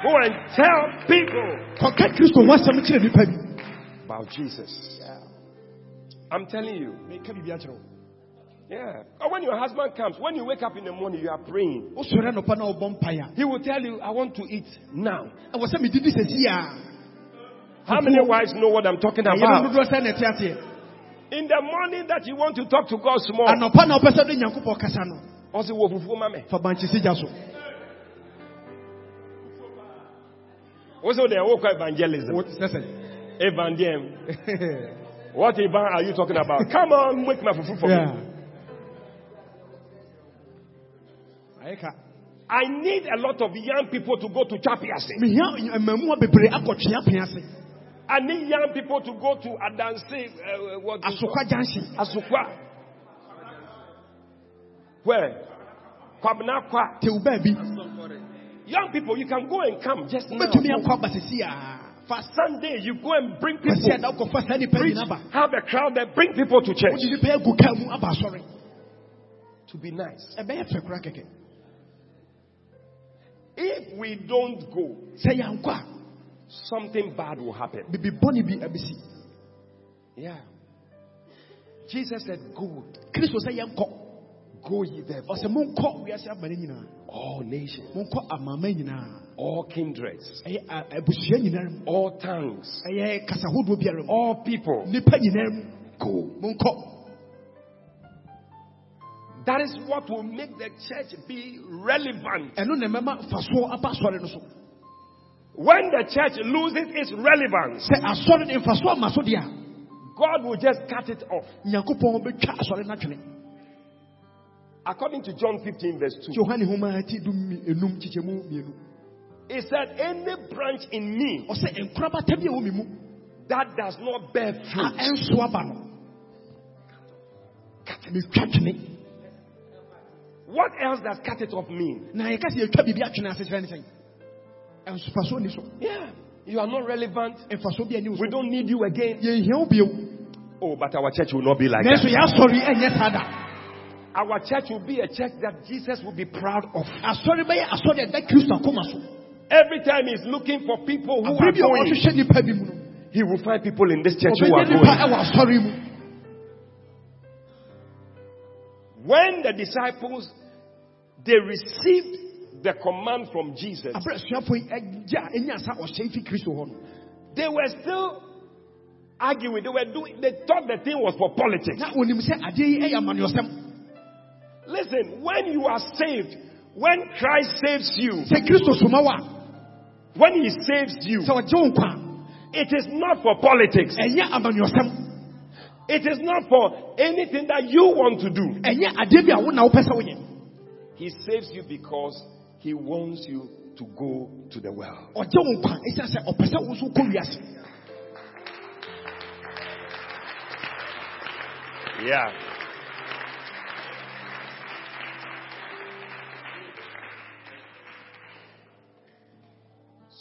Go and tell people kɔka kristo ho asɛm kyerɛ nnipa about Jesus. I'm telling you. meka biribi akyerɛ wo Yeah. Or when your husband comes, when you wake up in the morning, you are praying. wosɔre anɔpa na wobɔ He will tell you, I want to eat now. ɛwɔ sɛ medidi sɛsi a How many wives know what I'm talking about? In the morning that you want to talk to God small, anɔpa na wopɛ sɛ wode nyankopɔn kasa no also wo fufu mame. fa bankyesi gya so Also they walk evangelism. Wo- sɛ sɛ Evangelium. What evan are you talking about? Come on, make my fufu for me. Yeah. ayɛ I need a lot of young people to go to Chapiase. Eh, I need young people to go to Adanse, uh, what is asokwa junction Asukwa. Where? Kwabnakwa. tew baabi Young people, you can go and come just now. wobɛtumi akɔ aba sɛsi a fa Sunday, you go and bring people. kwasi ada wokɔfa saa nnipa Preach, have a crowd there, bring people to church. wode nnipa agu kaa mu aba asɔre To be nice. ɛbɛyɛ fɛ kora kɛkɛ If we don't go, a something bad will happen. bibi bɔne bi abɛsi Yeah. Jesus said, Go, sɛ yɛnkɔ go ye therefore, ɔsɛ monkɔ wiase amane nyinaa all nations, monkɔ amama nyinaa all kindreds, ɛyɛ a- abusua nyinaa mu all tongues, ɛyɛ kasa hodoɔ biara mu. All people. Go. That is what will make the church be relevant. When the church loses its relevance, sɛ asɔre no mfasoɔ ama so deɛ a God will just cut it off. nyankopɔn bɛtwa asɔre no atwene. According to John 15, verse 2, yohane homa ti du enum kyekyɛmu mmienu it said, Any branch in me ɔsɛ nkorabata bi a wɔ me mu that does not bear fruit, ɛnso aba no metwa twene. What else does cut it off mean? Yeah, you are not relevant. mfasoɔ bi ani wo We don't need you again. yɛnhia wo bio Oh, but our church will not be like that. yɛasɔre ɛnyɛ saa da Our church will be a church that Jesus will be proud of. asɔre bɛyɛ asɔre a ɛda kristo akoma so Every time he's looking for people who are abere bi a going, ɔhwehwɛ nnipa bi mu no he will find people in this church who are going. ɛwɔ asɔre mu When the disciples they received the command from Jesus, abere asuafoɔ yi agya ɛnya sa ɔhyɛ fi kristo hɔ no they were still arguing. They were doing. They thought the thing was for politics. na onim sɛ adeɛ yi ɛyɛ amanneɔsɛm Listen, when you are saved, when Christ saves you, sɛ kristo soma wo when He saves you, it is not for politics. a ɛnyɛ amanneɔsɛm It is not for anything that you want to do. ɛnyɛ adeɛ bi a wo na wopɛ sɛ woyɛ He saves you because He wants you to go to the world. ɔgye wo nkwa ɛsiane sɛ ɔpɛ sɛ wo nso wokɔ wiase Yeah.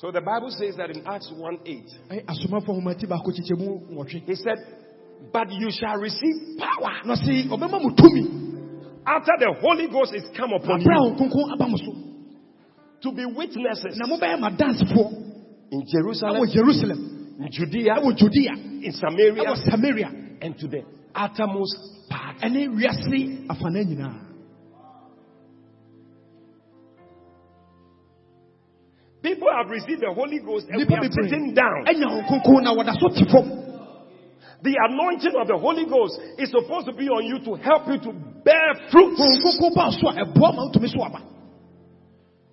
So the Bible says that in Acts 1 8, Ɛyɛ asomafoɔ homati baako kyekyɛmu nwɔtwe He said, But you shall receive power na ɔse ɔbɛma mo tumi after the Holy Ghost is come upon you to be witnesses na mobɛyɛ madansefoɔ in Jerusalem, jerusalem. in Judea, judea. in Samaria, samaria. and to the uttermost part. ɛne wiase afana nyinaa People have received the Holy Ghost and we nnipa are sitting down. ɛnya wo kronkron na wɔda so te The anointing of the Holy Ghost is supposed to be on you to help you to bear fruits.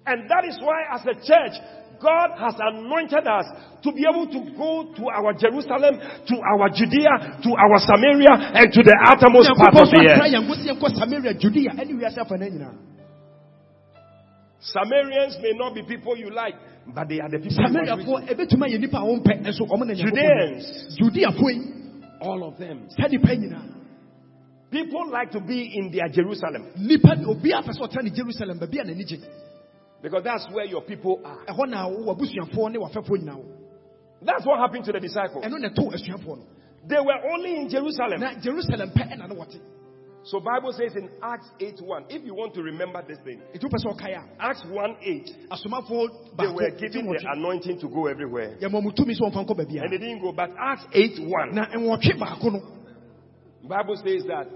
And that is why, as a church, God has anointed us to be able to go to our Jerusalem, to our Judea, to our Samaria, and to the uttermost part of the earth. yɛn go sɛ yɛnkɔ samaria judea ɛne wiase afana nyinaa Samarians may not be people you like, but they are the people. you must reach. samariafoɔ ɛbɛtumi ayɛ nnipa a wompɛ ɛnso ɔmo na nyankopɔn Judeans, judeafoɔ yi all of them. saa nnipa nyinaa People like to be in their Jerusalem nipa obi a pɛ sɛ ɔtena ne jerusalem baabi a n'ani gye because that's where your people are. ɛhɔ na w'abusuafoɔ ne w'afɛfoɔ nyinaa wɔ That's what happened to the disciples. ɛno na ɛtɔ asuafoɔ no They were only in Jerusalem. jerusalem pɛ ɛna ne wɔte So Bible says in Acts 8:1, if you want to remember this thing, ɛtu pɛ sɛ ɔkae a Acts 1:8, asomafoɔ they were given the anointing to go everywhere. yɛma mu tumi sɛ ɔmfa nkɔ baabi And they didn't go. But Acts 8:1, na nwɔtwe baako no Bible says that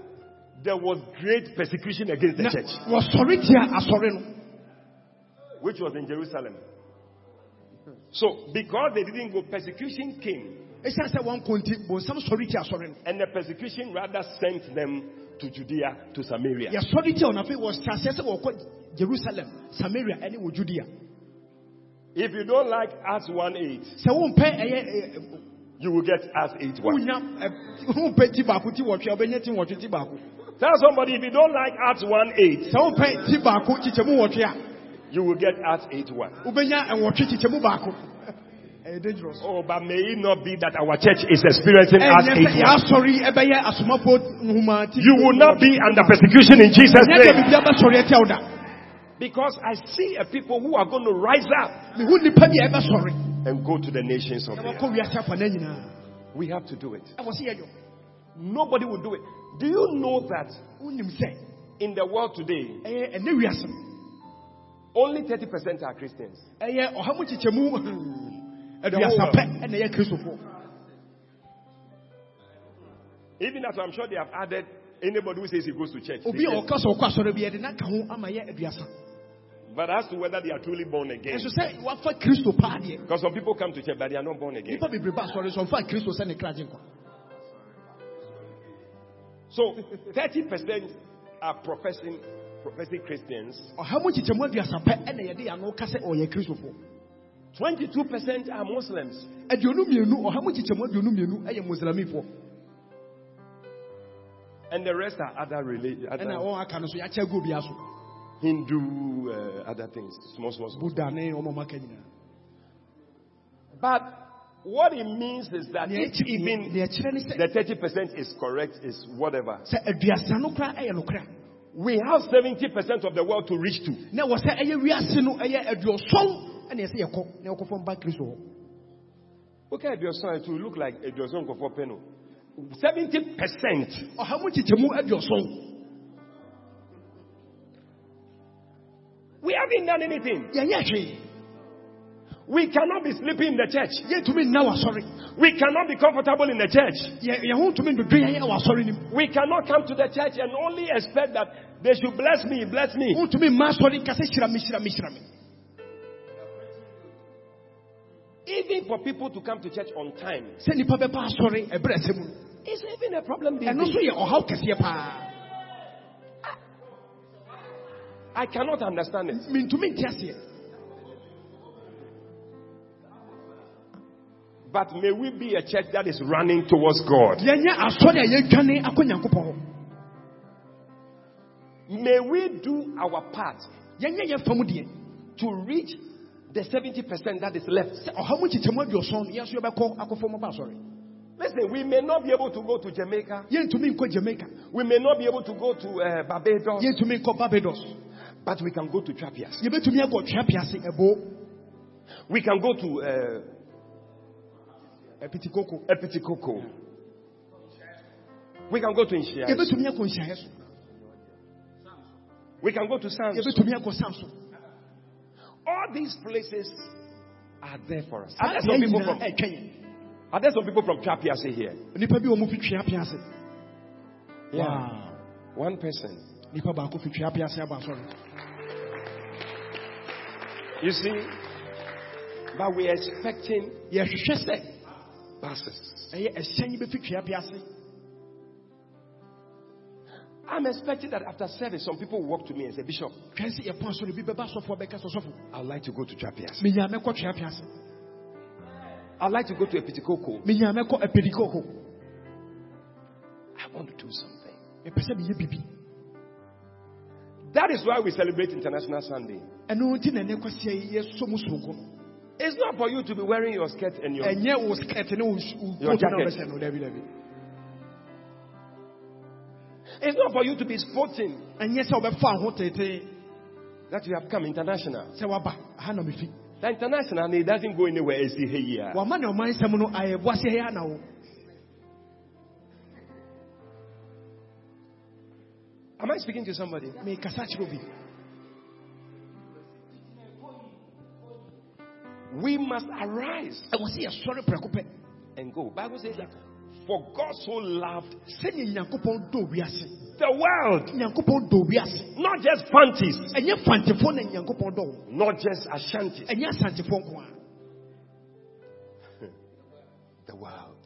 there was great persecution against the church, which was in Jerusalem. So, because they didn't go, persecution came. And the persecution rather sent them to Judea, to Samaria. Jerusalem, Samaria, and Judea. If you don't like Acts 1 8, you will get Acts 8 1. Tell somebody if you don't like Acts 1 8, you will get Acts 8:1. wobɛnya ɛwɔtwe kyekyɛmu baako ɛyɛ dangerous Oh, but may it not be that our church is experiencing Acts ɛnyɛ sɛ 8:1. yɛasɔre ɛbɛyɛ asomafoɔ nhoma ti You will not be under persecution in Jesus' name. biribia bɛsɔre atia wo da Because I see a people who are going to rise up mehu nnipa bi a ɛbɛsɔre and go to the nations of the earth. wɔkɔ wiase afa no nyinaa We have to do it. ɛwɔ sɛ yɛyɔ Nobody will do it. Do you know that in the world today, only 30% are Christians? ɛyɛ ɔha mu kyekyɛmu aduasa pɛ ɛna ɛyɛ kristofoɔ Even as I'm sure they have added anybody who says he goes to church. obi a They ɔka sɛ ɔkɔ asɔre bi yɛde na ka ho ama yɛ aduasa say- But as to whether they are truly born again. ɛnso sɛ wafa kristo paa deɛ Because some people come to church, but they are not born again. nipa bebree ba asɔre so ɔmfa kristo sɛ ne kra gye nkwa So 30% are professing professing Christians. ɔha mu kyekyɛmu aduasa pɛ ɛna yɛde ano ka sɛ ɔyɛ kristofoɔ 22% are Muslims. aduonu mmienu ɔha mu kyekyɛmu aduonu mmienu ɛyɛ muslimifoɔ And the rest are other religions, ɛna other wɔn aka no so yɛakyɛ gu obiara so Hindu, uh, other things, small, small, small. buddha ne ɔma ɔma But what it means is that if even nea ɛkyerɛ ne sɛ the 30% is correct, is whatever. Sɛ aduasa no koraa ɛyɛ nokora We have 70% of the world to reach to. na wɔ sɛ ɛyɛ wiase no ɛyɛ aduɔsɔn ɛna yɛsɛ yɛkɔ na yɛkɔfɔ mba kristo hɔ Okay, your son to look like dozen for penny. 70%. ɔha mu kyekyɛmu aduɔsɔn We haven't done anything. yɛnyɛ hwee We cannot be sleeping in the church. yɛntumi nna wasɔre We cannot be comfortable in the church. Yɛ- yɛn ho ntumi ndodwe yɛn wɔ asɔre no mu We cannot come to the church and only expect that they should bless me, bless me. Even for people to come to church on time, sɛ nnipa bɛba asɔre ɛberɛ sɛ mu no it's even a problem. these ɛno days. nso yɛ ɔhaw kɛseɛ paa I cannot understand it. But may we be a church that is running towards God. yɛnyɛ asɔre a yɛdwane akɔ nyankopɔn hɔ May we do our part yɛnyɛ yɛ fam deɛ to reach the 70% that is left. sɛ ɔhaw mu kyekyɛmu aduɔsɔn no yɛnso yɛbɛkɔ akɔfɔ mɔba asɔre Listen, we may not be able to go to Jamaica. jamaica We may not be able to go to uh, Barbados. barbados But we can go to Trapias. yɛbɛtumi akɔ twea piase ɛbo We can go to uh, apitikoko Epitikoko. We can go to Inshia. yɛbɛtumi akɔ nhyiaeɛ so We can go to Sans. yɛbɛtumi akɔ sam so All these places are there for us. Are there some people from, are there some people from Trapias here? nnipa bi wɔ mu fi twea piase One person. nnipa baako fi twea aba asɔre You see? But we are expecting yɛhwehwɛ sɛ buses. ɛyɛ ɛhyɛn bɛfi twea piase I'm expecting that after service, some people will walk to me and say, Bishop, twɛn sɛ yɛpɔ asɔre bi bɛba asɔfoɔ bɛka sɛ ɔsɔfo I'd like to go to Trapias. menyaa mɛkɔ twea piase I'd like to go to Epitikoko. I want to do something. mepɛ sɛ meyɛ biribi That is why we celebrate International Sunday. It's not for you to be wearing your skirt and your. ɛnyɛ wo skirt ne wo s- wo Your jacket. wobɛhyɛ no dabi dabi It's not for you to be sporting ɛnyɛ sɛ wobɛfa ho tete that you have come international. sɛ waba ha na mefi The international, it doesn't go anywhere. It's here. wama ne ɔman nsɛm no ayɛ boaseɛ yɛ ana wo Am I speaking to somebody? We must arise ɛwɔ sɛ yɛsɔre prɛko pɛ and go. Bible says that for God so loved sɛnea nyankopɔn dɔ wiase the world, nyankopɔn dɔ wiase not just Fantis, ɛnyɛ fantefoɔ na nyankopɔn dɔ not just Ashantis, ɛnyɛ asantefoɔ nko a the world.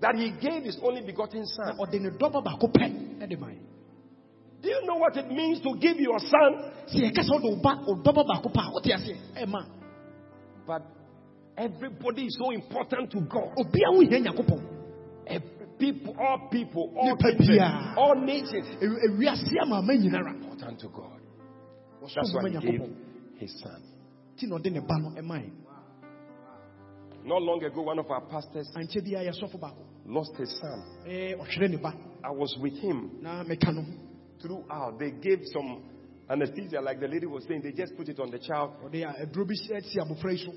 That He gave His only begotten Son. Do you know what it means to give your son? sɛ yɛka sɛ wode wo ba wo dɔba baako pa a wote aseɛ ɛma But everybody is so important to God. obia wo hia nyankopɔn Every people, all people, all biara. all nations, Ewi- ewiase amaama nyinara important to God. That's why He gave His Son. nti na ɔde ne ba no ɛma yɛ Not long ago, one of our pastors ankyɛ biara yɛsɔfo lost his son. Eh, ɛɛ, ɔhwere ne ba I was with him na meka no throughout. They gave some anesthesia, like the lady was saying. They just put it on the child. ɔde a- aduro bi si asi abɔfra yi so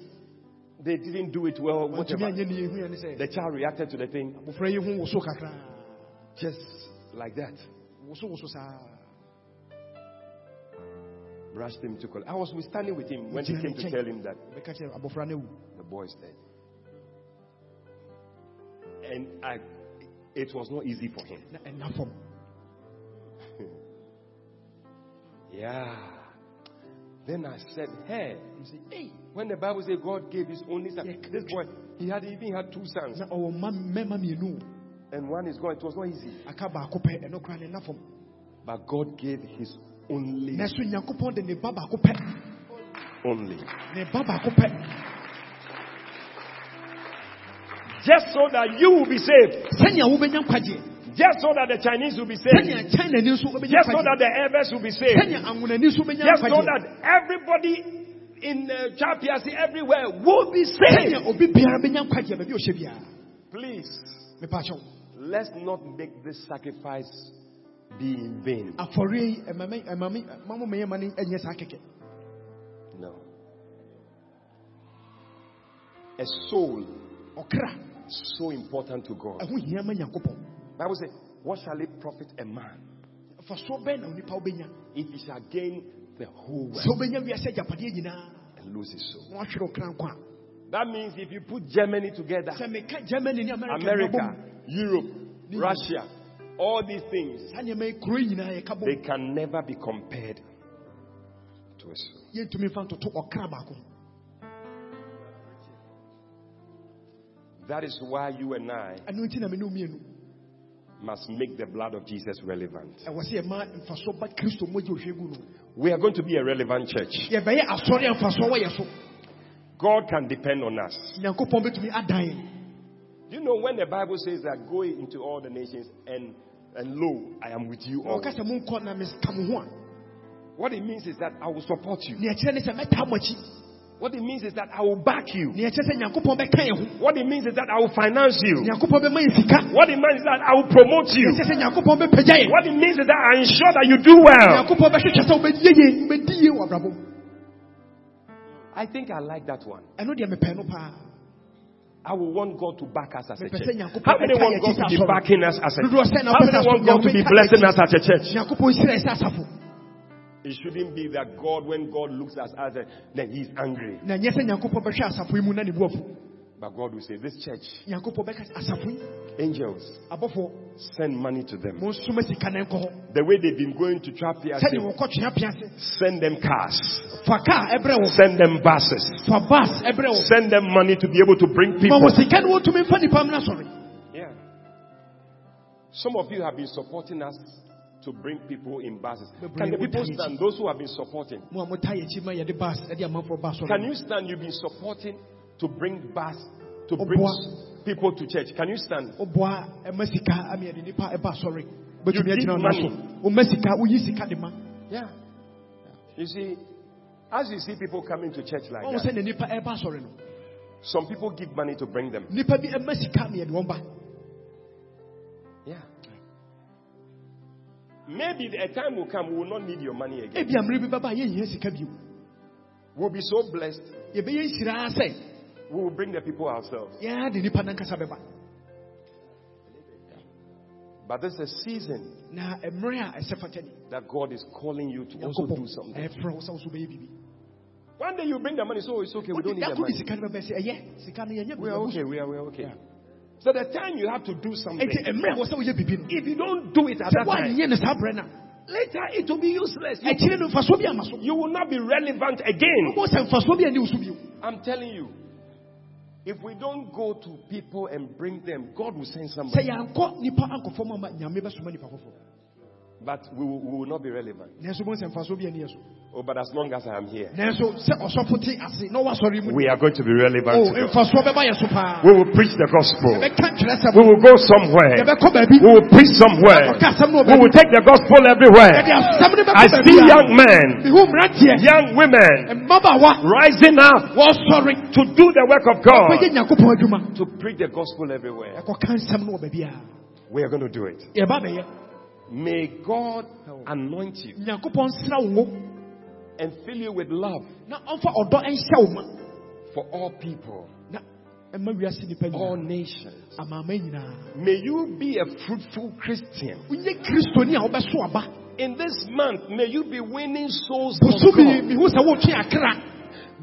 They didn't do it well. Whatever. anyɛ ne yɛhu yɛ ne sɛ The child reacted to the thing abɔfra yi ho woso kakra just like that. woso woso saa Brushed him to call. I was standing with him when he came to tell him that bɛka kyerɛ abɔfra no awu the boy is dead. And I, it was not easy for him. Yeah. Then I said, Hey, Ɔse, hey. when the Bible says God gave his only son, Yeah. this boy, he had even had two sons, na ɔwɔ mma mmarima mmienu and one is gone. It was not easy. aka baako pɛ ɛno koraa ne na fam But God gave his only, nanso nyankopɔn de ne ba baako pɛ only. ne ba baako pɛ Just so that you will be saved. Sɛnea wobɛnya nkwagyeɛ Just so that the Chinese will be saved. sɛnea chinani nso wobɛnya Just so that the Evers will be saved. sɛnea anwonani nso wobɛnya Just so that everybody in uh, Chapiasi everywhere will be saved. sɛnea obi biara bɛnya nkwagyeɛ baabi a ɔhyɛ biara Please, let's not make this sacrifice be in vain. afɔre yi eh, ɛmame eh, ɛmame eh, mamo mɛyɛ ma ne ɛnyɛ saa kɛkɛ No. A soul so important to God. Ɛho hia ma Bible says, "What shall it profit a man? Fa so bɛn na onipa wobɛnya if he shall gain the whole world. Wobɛnya wiase agyapadeɛ nyinaa and lose his soul?" na wahwerɛ ɔkra nkwa. That means if you put Germany together, germany america America, Europe, Russia, all these things, saa nneɛma yi kuro yi nyinaa yɛka they can never be compared to a soul. yɛntumi mfa ntoto ɔkra baako That is why you and I must make the blood of Jesus relevant. ɛwɔ sɛ yɛma mfasoɔ ba kristo mogya ohwɛ gu no We are going to be a relevant church. yɛbɛyɛ asɔre a mfasoɔ wɔ yɛ so God can depend on us. nyankopɔn bɛtumi adan yɛn. Do you know when the Bible says that go into all the nations and and lo, I am with you all. ɔka sɛ monkɔ na meka mo ho a What it means is that I will support you. Nea ɛkyerɛ ne sɛ mɛtaa mo akyi What it means is that I will back you. nea ɛkyerɛ sɛ nyankopɔn bɛka yɛn ho What it means is that I will finance you. nyankopɔn bɛma yɛn sika What it means is that I will promote you. ɛkyerɛ sɛ nyankopɔn bɛpagya yɛn What it means is that I ensure that you do well. nyankopɔn bɛhwehwɛ sɛ wobɛyɛ yie wobɛdi yie wɔ abrabɔ mu I think I like that one. ɛno deɛ mepɛ I will want God to back us as a church. How many want God to be backing us as a na How many want God to be blessing us as a church? It shouldn't be that God, when God looks at us, eh, then He's angry. na nyɛ sɛ nyankopɔn bɛhwɛ asafo yi mu na ne bu afu But God will say, This church, nyankopɔn bɛka sɛ angels, send money to them. monsoma sika na nkɔ hɔ The way they've been going to trap here, sɛdeɛ wɔkɔtwea pea se send them cars, fa kaa ɛbrɛ send them buses, fa bas ɛbrɛ send them money to be able to bring people. wɔ sika ne wɔtumi mfa nnipa mna sɔre Yeah. Some of you have been supporting us to bring people in buses. Can the people stand? Those who have been supporting. mo a motaa yɛ akyi ma yɛde bas ɛde amanfoɔ ba Can you stand? You've been supporting to bring bus, to bring people to church. Can you stand? woboa ɛma sika ama yɛde nnipa ɛba sɔre You give money. so woma sika woyi sika Yeah. You see, as you see people coming to church like that, sɛ ne nnipa ɛba sɔre no some people give money to bring them. nnipa Maybe a time will come we will not need your money again. ebi amere bi bɛba a yɛnhia sika bio We'll be so blessed. yɛbɛyɛ nhyira sɛ We will bring the people ourselves. yɛa de nipa But there's a season na mmerɛ a ɛsɛ fata ni that God is calling you to also do something. ɛfrɛ wo sɛ wo so wobɛyɛ biribi One day you bring the money, so it's okay. We don't need the money. sika no bɛbɛ sɛ ɛyɛ sika no yɛnyɛ We are okay. We are, we are okay. So the time you have to do something, ɛnti mmerɛ a wɔ sɛ woyɛ biribi no if you don't do it at that time, woanyɛ no saa berɛ no later it will be useless. You, ɛkyerɛ no mfasoɔ bi ama so you will not be relevant again. wobɔ sɛ mfasoɔ bi ani wo so bio I'm telling you. If we don't go to people and bring them, God will send somebody. But we will, we will not be relevant. nanso bohu sɛ mfasoɔ bi ani yɛ so Oh, but as long as I am here, nanso sɛ ɔsɔfo te ase na wasɔre mu we are going to be relevant. o to God. mfasoɔ bɛba yɛ so paa We will preach the gospel. yɛbɛka kyerɛ sɛ We will go somewhere. We will preach somewhere. ɔka asɛm no wɔ We will take the gospel everywhere. asɛm no bɛkɔ I see young men, young women rising up to do the work of God, bɛyɛ nyankopɔn adwuma to preach the gospel everywhere. ɛkɔka nsɛm no wɔ baabi a We are going to do it. May God anoint you nyankopɔn nsra wo ngo. and fill you with love na ɔmfa ɔdɔ nhyɛ for all people, na ɛma wiase nnipa all nations. May you be a fruitful Christian. wonyɛ kristoni a wobɛso aba. In this month, may you be winning souls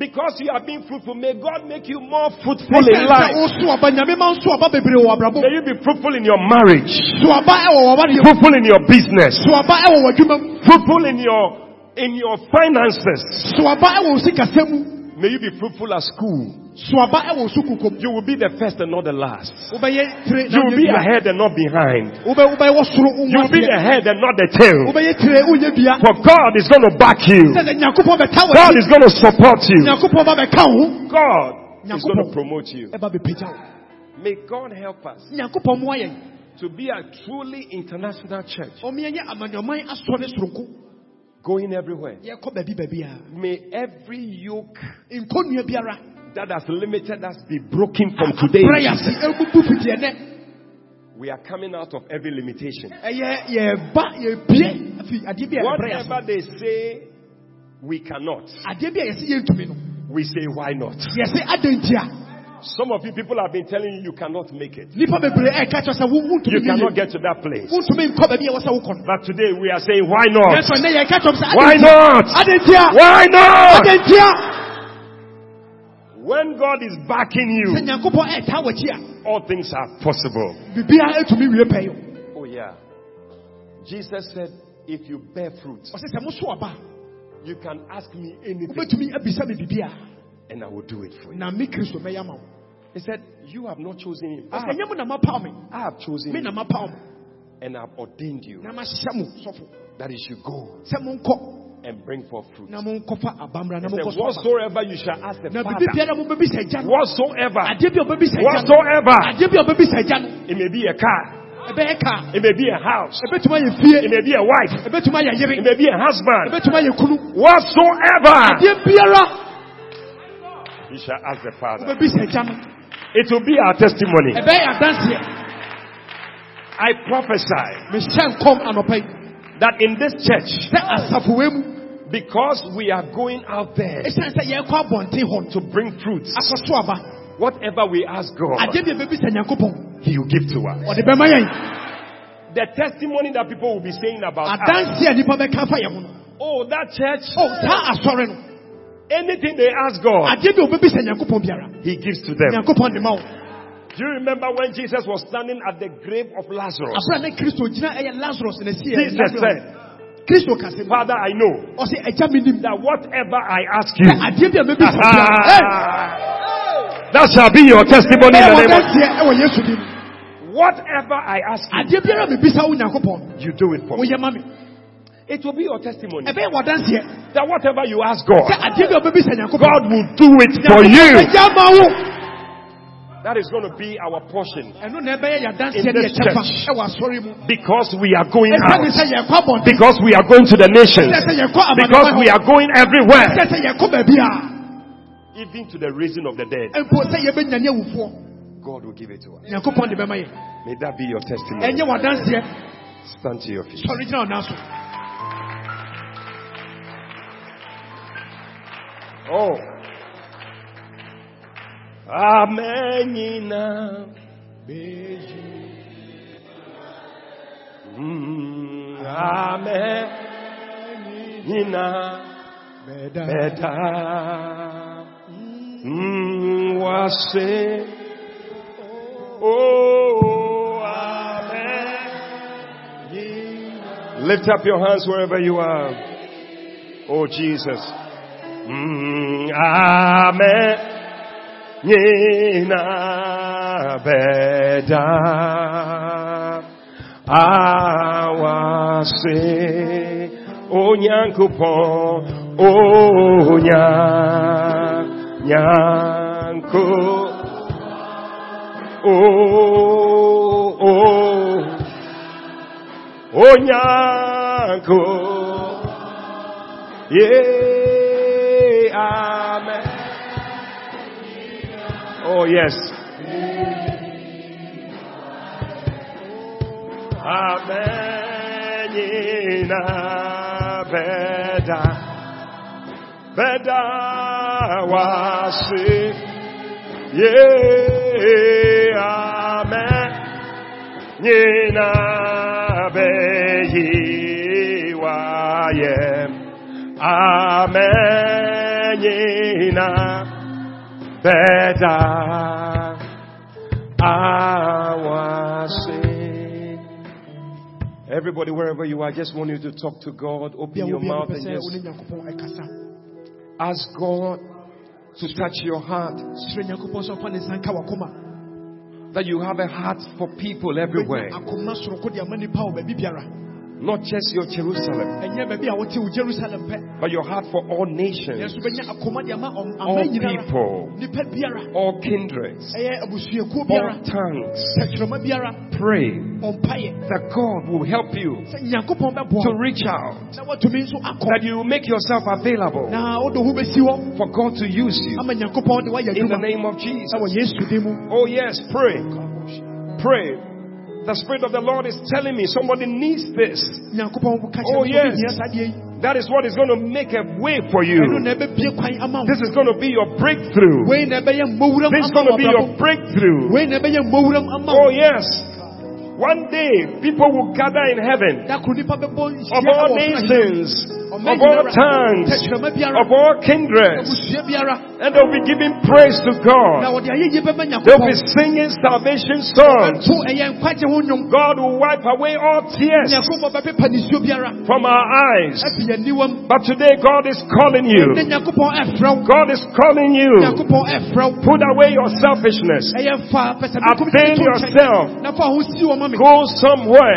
Because you have been fruitful, may God make you more fruitful in life. woso aba nyame ma nso aba bebree wɔ abrabɔ May you be fruitful in your marriage, so aba ɛwɔ fruitful in your business, so aba ɛwɔ fruitful in your in your finances. so aba ɛwɔ wo sikasɛm mu May you be fruitful at school. So aba ɛwɔ wo sukukom You will be the first and not the last. You will be ahead and not behind. wobɛ wobɛyɛ wɔ soro You will be the head and not the tail. wobɛyɛ tire wonyɛ dua For God is going to back you. sɛ sɛ nyankopɔn bɛka wɔ God is going to support you. nyankopɔn ba bɛka wo ho God is going to promote you. ɛba bɛpagya wo May God help us nyankopɔn mmoa yɛn to be a truly international church, ɔmeɛnyɛ amanyɔman asɔre soronko going everywhere. yɛkɔ baabi baabi a May every yoke that has limited us be broken from today. brɛ yɛase ɛbubu fitiɛ nɛ We are coming out of every limitation. ɛyɛ yɛba yɛbie afi adeɛ bi a yɛbrɛ yɛase Whatever they say we cannot, adeɛ bi a yɛsɛ yɛntumi no we say why not? yɛsɛ adɛn nti a Some of you people have been telling you you cannot make it. nnipa bebree ɛka kyerɛ sɛ wo- You cannot get to that place. wontumi nkɔ baabi a ɛwɔ sɛ wokɔ no But today we are saying why not? nanso ɛnɛ yɛka kyerɛm Why not? adɛn nti a Why not? Adɛn nti a When God is backing you, nyankopɔn ɛɛtaa w'akyi a all things are possible. biribiara ɛtumi wie Oh yeah. Jesus said, if you bear fruit, ɔsɛ sɛ moso aba you can ask me anything wobɛtumi abisa me and I will do it for you. na me kristo mɛyɛ ma wo He said, you have not chosen him. I have, ɛnyɛ mo na mapaw me I have chosen me you na mapaw mo and I have ordained you na mahyɛ mo sɔfo that you should go sɛ monkɔ and bring forth fruit. na monkɔfa abamra na He said, monkɔ so aba whatsoever you shall ask the Father, biribi biara mobɛbisa agya no. whatsoever, adeɛ bi a ɔbɛbisa agya no. whatsoever, adeɛ bi a ɔbɛbisa agya no. it may be a car, it may be a house, it may be a wife, it may be a husband, ɛbɛtumi ayɛ kunu. whatsoever you shall ask the Father. wobɛbisa agya no. It will be our testimony. I prophesy mehyɛ nkɔm anɔpa yi that in this church, sɛ asafowei mu because we are going out there ɛsiane sɛ yɛrekɔ abɔnten hɔ no to bring fruits, akɔ so aba whatever we ask God, adeɛ bi a bɛbisa nyankopɔn He will give to us. ɔde bɛma yɛn The testimony that people will be saying about us, adanseɛ a nnipa bɛka fa yɛn oh, that church, o saa asɔre anything they ask God, adeɛ bi a wɔbɛbisa nyankopɔn biara He gives to them. Nyankopɔn de ma wo Do you remember when Jesus was standing at the grave of Lazarus? aberɛ a ne kristo gyina ɛyɛ lazarus na si Jesus said, kristo ka sɛ Father, I know ɔsɛ agya menim that whatever I ask you, sɛ adeɛ ah, bi a. mɛbisa biara that shall be your testimony in eh, the name of wɔdanseɛ ɛwɔ eh, yesu dim Whatever I ask you, adeɛ biara a mebisa wo nyankopɔn. you do it for me. woyɛ ma me It will be your testimony that whatever you ask God, sɛ adeɛ bi a wɔbɛbisa nyankopɔn. God will do it for you. Agya ma wo That is going to be our portion ɛno na ɛbɛyɛ In this church. because we are going out, sɛ yɛkɔ abɔnten because we are going to the nations, sɛ sɛ yɛkɔ because we are going everywhere, sɛ sɛ yɛkɔ baabi a even to the raising of the dead. mpo sɛ yɛbɛnyane awufoɔ God will give it to us. nyankopɔn de bɛma yɛn May that be your testimony. Stand to your feet. sɔre so Oh. Amenina beji. Mm, Amenina bɛda beda. Mm, wase. Oh, amen. Lift up your hands wherever you are. Oh, Jesus. Mm, amen. Nyina beda. Awase. Onyankopɔn. Onya. Nyanko. Oh, oh. Onyanko. Yeah. Oh, yes. Amen. Beda. Beda wasi. Yeah, amen. Yina behi wayem. Amen. Beda. Awase. Everybody, wherever you are, I just want you to talk to God. Open your mouth and just wo ne nyankopɔn ɛkasa ask God to touch your heart. serɛ nyankopɔn sɛ ɔfa ne nsa nka wakoma That you have a heart for people everywhere, akoma soroko de ama nipa wɔ baabi biara not just your Jerusalem, ɛnyɛ baabi a wote wo jerusalem but your heart for all nations, yɛnso bɛnya akoma de ama ɔm- all people, all kindreds, all tongues. Pray that God will help you sɛ nyankopɔn bɛboa. to reach out, na watumi nso akɔ. That you will make yourself available na wode ho bɛsi hɔ. for God to use you ama nyankopɔn de woayɛ in the name of Jesus. ɛwɔ yesu din mu. Oh, yes, pray. Pray. The Spirit of the Lord is telling me somebody needs this. Oh, yes. hia saa deɛ yi That is what is going to make a way for you. na ɛbɛbie kwan ama wo This is going to be your breakthrough. wei na ɛbɛyɛ mmɔwuram This is going to be your breakthrough. wei na ɛbɛyɛ mmɔwuram ama Oh, yes. One day, people will gather in heaven da koro nipa bɛbɔ of all wɔ ɔsoro ahemman nations, of all tongues, of all kindreds, and they'll be giving praise to God. wɔde ayɛyie bɛma They'll be singing salvation songs. to ɛyɛ nkwagye ho nnwom God will wipe away all tears nyankopɔn bɛpepa nisuo biara from our eyes. afi yɛn niwam But today, God is calling you. nyankopɔn ɛfrɛ wo God is calling you. nyankopɔn ɛfrɛ wo Put away your selfishness. pɛsɛ yourself. na fa ho si wɔ ma me Go somewhere.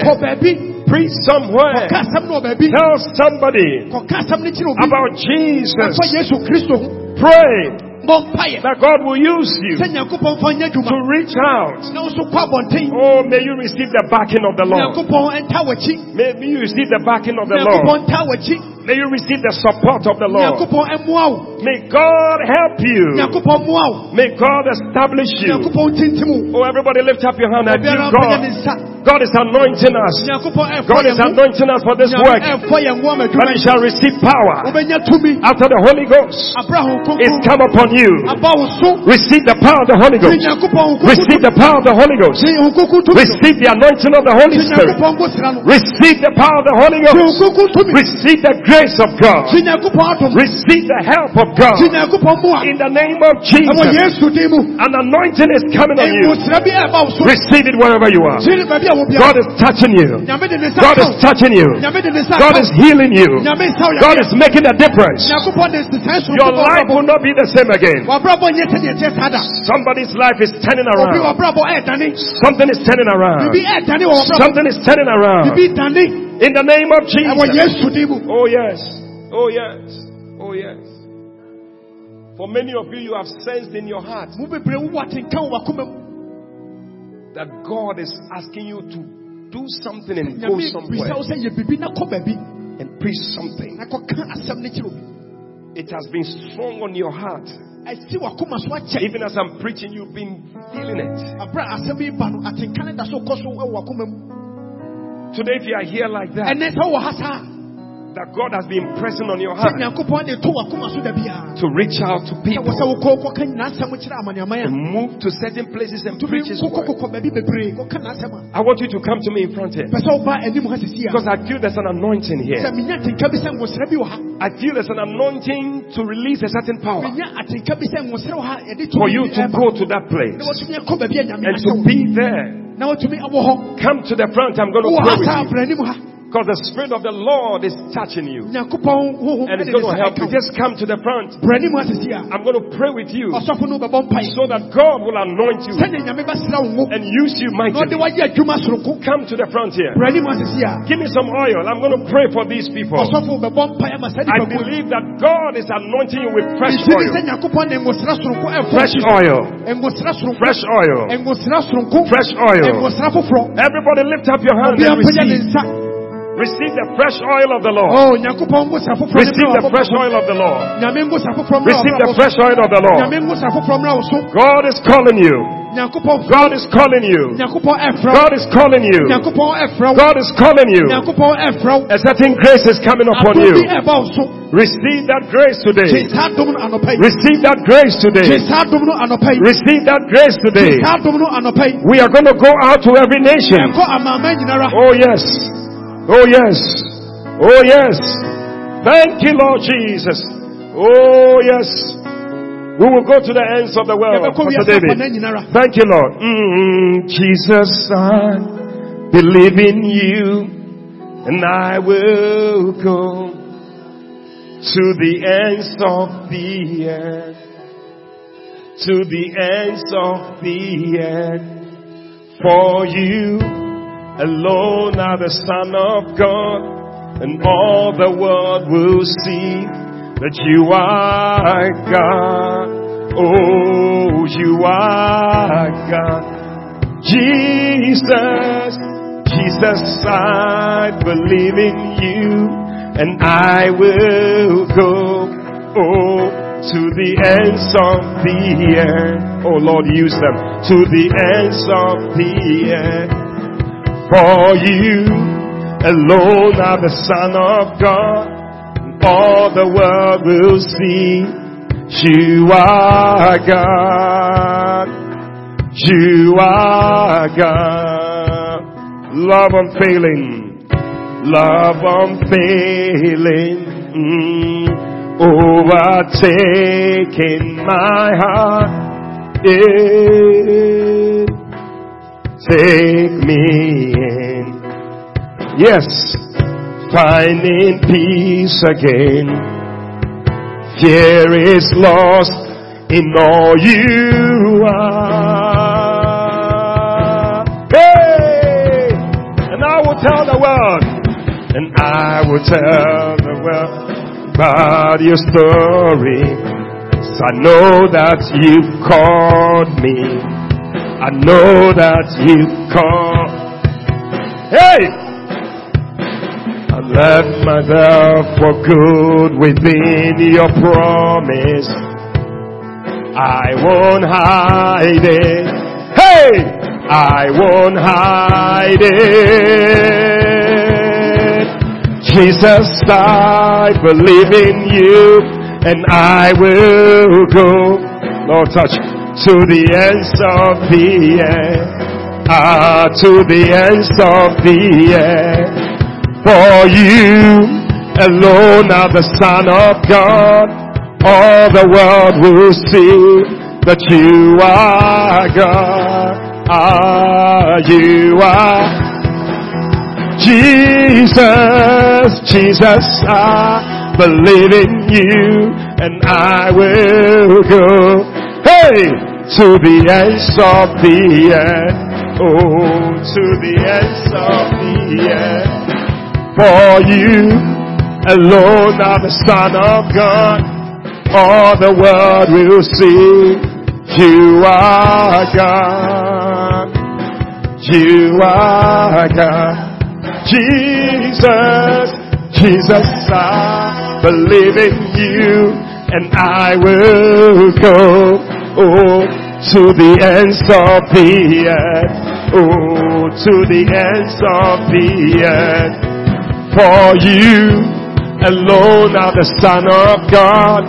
Preach somewhere. kɔka asɛm no wɔ baabi Tell somebody kɔka asɛm no kyerɛ obi about Jesus. Pray that God will use you sɛ nyankopɔn fa nyɛ to reach out. na wo nso kɔ abɔnten Oh, may you receive the backing of the Lord. May you receive the backing of the Lord. nyankopɔn nta w'akyi May you receive the support of the Lord. nyankopɔn ɛmmoa wo May God help you. nyankopɔn mmoa wo May God establish you. nyankopɔn tintim wo Oh, everybody lift up your hand and give obiara mpɛgya ne God. God is anointing us. God is anointing us for this work. But you shall receive power after the Holy Ghost is come upon you. aba wo so Receive the power of the Holy Ghost. Receive the power of the Holy Ghost. sɛ ho kronkron tumi Receive the anointing of the Holy Spirit. nyankopɔn bo sra no Receive the power of the Holy Ghost. Receive the grace of God. sɛ nyankopɔn adom Receive the help of God. sɛ nyankopɔn mmoa In the name of Jesus. yesu din mu An anointing is coming on you. ɛwosra bi ɛba wo so Receive it wherever you are. kyere baabi a wo God is touching you. nyame de ne nsa God is touching you. nyame de ne nsa God is healing you. nyame nsa wo God is making a difference. nyankopɔn de sisan so Your life will not be the same again. Wabrabɔ nyɛ sɛdeɛ ɛkyɛ saa da Somebody's life is turning around. Something is turning around. bibi ɛɛdane wɔ wabrabɔ Something is turning around. In the name of Jesus. Oh yes. Oh yes. Oh yes. For many of you, you have sensed in your heart mu bebree wo watenka wɔ wakoma mu that God is asking you to do something and go somewhere wo sɛ yɛ bibi na kɔ baabi and preach something. It has been strong on your heart. ɛsi wakoma so akyɛ Even as I'm preaching, you've been feeling it. aberɛ a asɛm yi ba no atenka ne da so kɔ so wɔ wakoma mu Today, if you are here like that, that God has been pressing on your heart to wakoma so da biara to reach out to sɛ wɔ sɛ people, wokɔ kɔka nyina asɛm kyerɛ and move to certain places and preach His word. I want you to come to me in front here. Pɛ sɛ woba anim ha sisi a. Because I feel there's an anointing here. menya atenka bi sɛ nwosrɛ bi wɔ ha. I feel there's an anointing to release a certain power menya atenka bi sɛ nwosrɛ wɔ ha yɛde for you to go to that place watumi akɔ baabi a nyame and to be there. na watumi awɔ hɔ. Come to the front. I'm going to pray with you. brɛ anim ha because the Spirit of the Lord is touching you and it's going to help you. Just come to the front. brɛ anim ha sisi a I'm going to pray with you ɔsɔfo no bɛbɔ mpae so that God will anoint you sɛdeɛ nyame bɛsra wo ngo and use you mightily. wayɛ adwuma soronko Come to the front here. brɛ anim ha sisi a Give me some oil. I'm going to pray for these people. ɔsɔfo bɛbɔ mpae ama saa I believe that God is anointing you with fresh oil. nyankopɔn de ngosra soronko ɛfɔ Fresh oil. Fresh oil. Fresh oil. Everybody lift up your hand obi and receive. Receive the fresh oil of the Lord. oh nyankopɔn ngosra foforɔ ne Receive the fresh oil of the Lord. nyame ngosra foforɔ mmra Receive the fresh oil of the Lord. nyame ngosra foforɔ mmra wo so God is calling you. God is calling you. nyankopɔn ɛfrɛ wo God is calling you. nyankopɔn ɛfrɛ wo God is calling you. nyankopɔn ɛfrɛ wo A certain grace is coming upon you. ɛba wo so Receive that grace today. saa dom no anɔpa yi Receive that grace today. saa dom no anɔpa yi Receive that grace today. saa dom no anɔpa yi We are going to go out to every nation. ɛnkɔ amaaman nyinara Oh yes. Oh yes. Oh yes. Thank you, Lord Jesus. Oh yes. We will go to the ends of the world. Pastor David. Thank you, Lord. Mm, Jesus, I believe in you and I will go to the ends of the earth. To the ends of the earth. For you alone are the Son of God and all the world will see that you are God. Oh, you are God. Jesus, Jesus, I believe in you and I will go. Oh, to the ends of the earth. Oh Lord, use them to the ends of the earth. For you alone are the Son of God. All the world will see you are God. You are God. Love unfailing. Love unfailing. Mm. Overtaking my heart. Yeah. Take me in. Yes. Finding peace again. Fear is lost in all you are. Hey! And I will tell the world, and I will tell the world about your story. 'Cause I know that you've called me. I know that you've called. Hey! I left myself for good within your promise. I won't hide it. Hey! I won't hide it. Jesus, I believe in you and I will go. Lord, touch to the ends of the earth. Ah, to the ends of the earth. For you alone are the Son of God. All the world will see that you are God. Ah, you are Jesus, Jesus, I believe in you and I will go. Hey, to the ends of the earth. Oh, to the ends of the earth. For you alone are the Son of God. All the world will see you are God. You are God. Jesus, Jesus, I believe in you, and I will go. Oh, to the ends of the earth. Oh, to the ends of the earth. For you alone are the Son of God.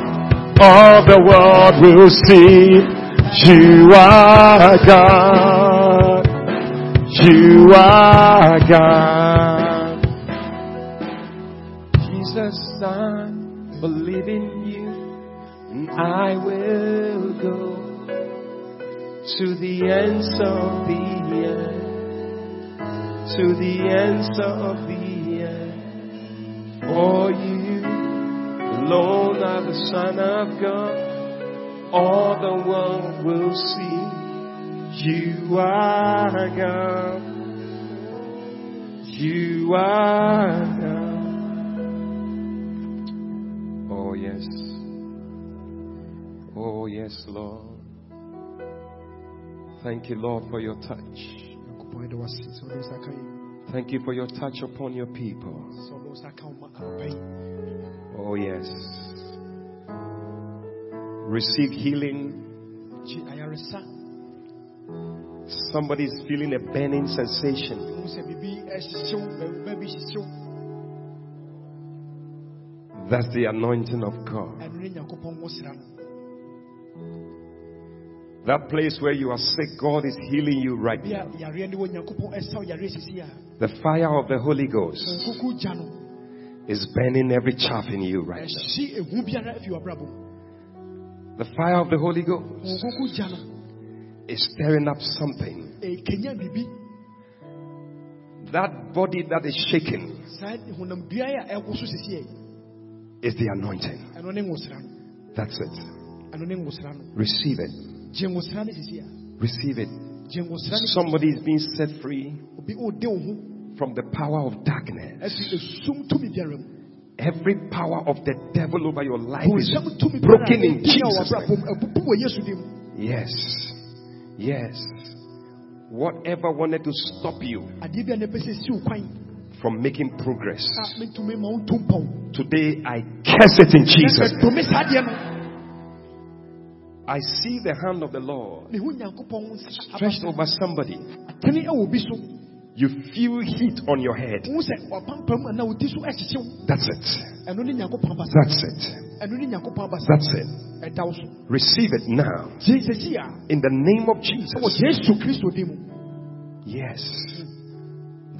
All the world will see you are God. You are God. Jesus, I believe in you, and I will to the ends of the earth, to the ends of the earth. For you alone are the Son of God. All the world will see you are God. You are God. Oh yes. Oh yes, Lord. Thank you, Lord, for your touch. Thank you for your touch upon your people. Oh, yes. Receive healing. Somebody is feeling a burning sensation. That's the anointing of God. That place where you are sick, God is healing you right now. yareɛ ne wɔ nyankopɔn ɛsa wo yareɛ sisi a The fire of the Holy Ghost nkuku gya no is burning every chaff in you right eh, now. ɛhye ehu biara afi w'abrabɔ mu The fire of the Holy Ghost nkuku gya no is stirring up something. That body that is shaking saa honam dua a ɛwo so sisi ɛ is the anointing. ɛno ne nwosra no That's it. ɛno ne nwosra no Receive it. Gye nwosra no sisi a Receive it. gye nwosra no Somebody is being set free obi ɔde wo ho from the power of darkness. afi esum tumi biara mu Every power of the devil over your life is broken in a ɛdi a Jesus' name. mu abubu wɔ yesu dim Yes. Yes. Whatever wanted to stop you adeɛ bi a na ɛpɛ sɛ si wo kwan from making progress, ah, a mentumi ma wo nto mpɔw today I curse it in Jesus' name. I see the hand of the Lord mehu nyankopɔn wo nsa stretched over somebody. atene ɛwɔ bi so You feel heat on your head. wohu sɛ wapampam anaa wo ti so ɛhyehyew That's it. ɛno ne nyankopɔn abasa That's it. ɛno ne nyankopɔn abasa That's it. ɛda wo so Receive it now. In the name of Jesus. yesu kristo din mu Yes.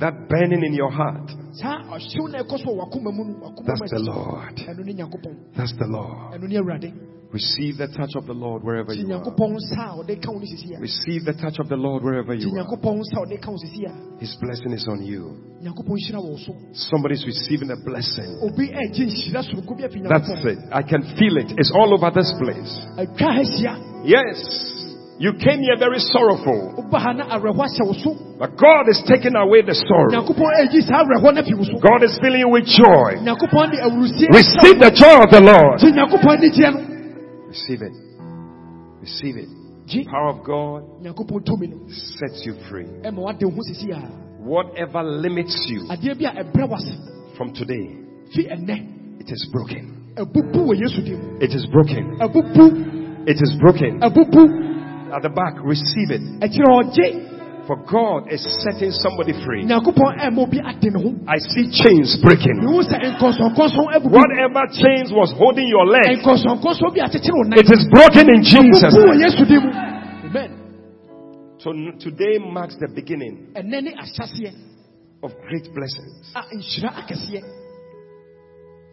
That burning in your heart. saa ɔhyew na ɛkɔ so wɔ wakoma mu no wakoma That's the. Lord. ɛno ne nyankopɔn That's the Lord. Ɛno ne awurade Receive the touch of the Lord wherever you are. nyankopɔn nsa a ɔde ka wo no sisi a Receive the touch of the Lord wherever you are. nyankopɔn nsa a ɔde ka wo sisi a His blessing is on you. nyankopɔn hyira wɔ wo so Somebody's receiving a blessing. obi ɛgye nhyira soronko bi afi That's it. I can feel it. It's all over this place. atwa ha hyia Yes. You came here very sorrowful. woba ha na awerɛhɔ ahyɛ wo so But God is taking away the sorrow. nyankopɔn ɛgyi saa awerɛhɔ no afi wo so God is filling you with joy. nyankopɔn de awurusie Receive the joy of the Lord. Receive it. Receive it. gye Power of God nyankopɔn tumi no sets you free. ɛma wade wo ho sisi a Whatever limits you adeɛ bi a ɛbrɛ wase from today, it is broken. abubu wɔ yesu dim It is broken. It is broken. At the back, receive it. Ɛkyerɛ ɔgye For God is setting somebody free. nyankopɔn ɛma obi ade ne ho I see chains breaking. mehu sɛ nkɔnsɔnkɔnsɔn abubu Whatever chains was holding your leg, nkɔnsɔnkɔnsɔn bi akyekyere wo nan it is broken in Jesus' abubu wɔ name. yesu dim amen So today marks the beginning ɛnɛ ne ahyɛseɛ of great blessings. a nhyira akɛseɛ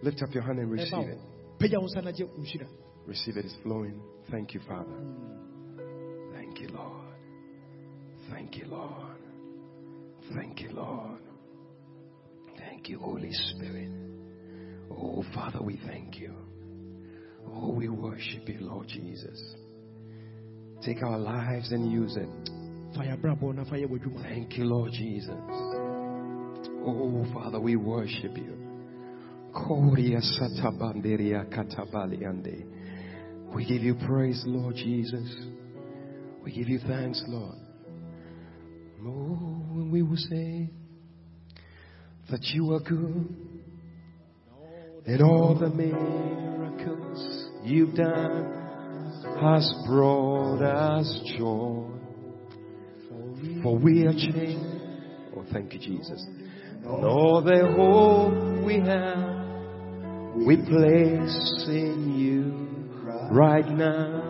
Lift up your hand and receive it. pagya wo nsa na gye nhyira Receive it. It's flowing. Thank you, Father. Mm. Thank you, Lord. Thank you, Lord. Thank you, Lord. Thank you, Holy Spirit. Oh, Father, we thank you. Oh, we worship you, Lord Jesus. Take our lives and use it. fa yɛ abrabɔ na fa yɛ w'adwuma Thank you, Lord Jesus. Oh, Father, we worship you. Koria satabanderia katabaliande. We give you praise, Lord Jesus. We give you thanks, Lord. Oh, and we will say that you are good And all the miracles you've done has brought us joy. For we are changed. Oh, thank you, Jesus. And all the hope we have, we place in you right now.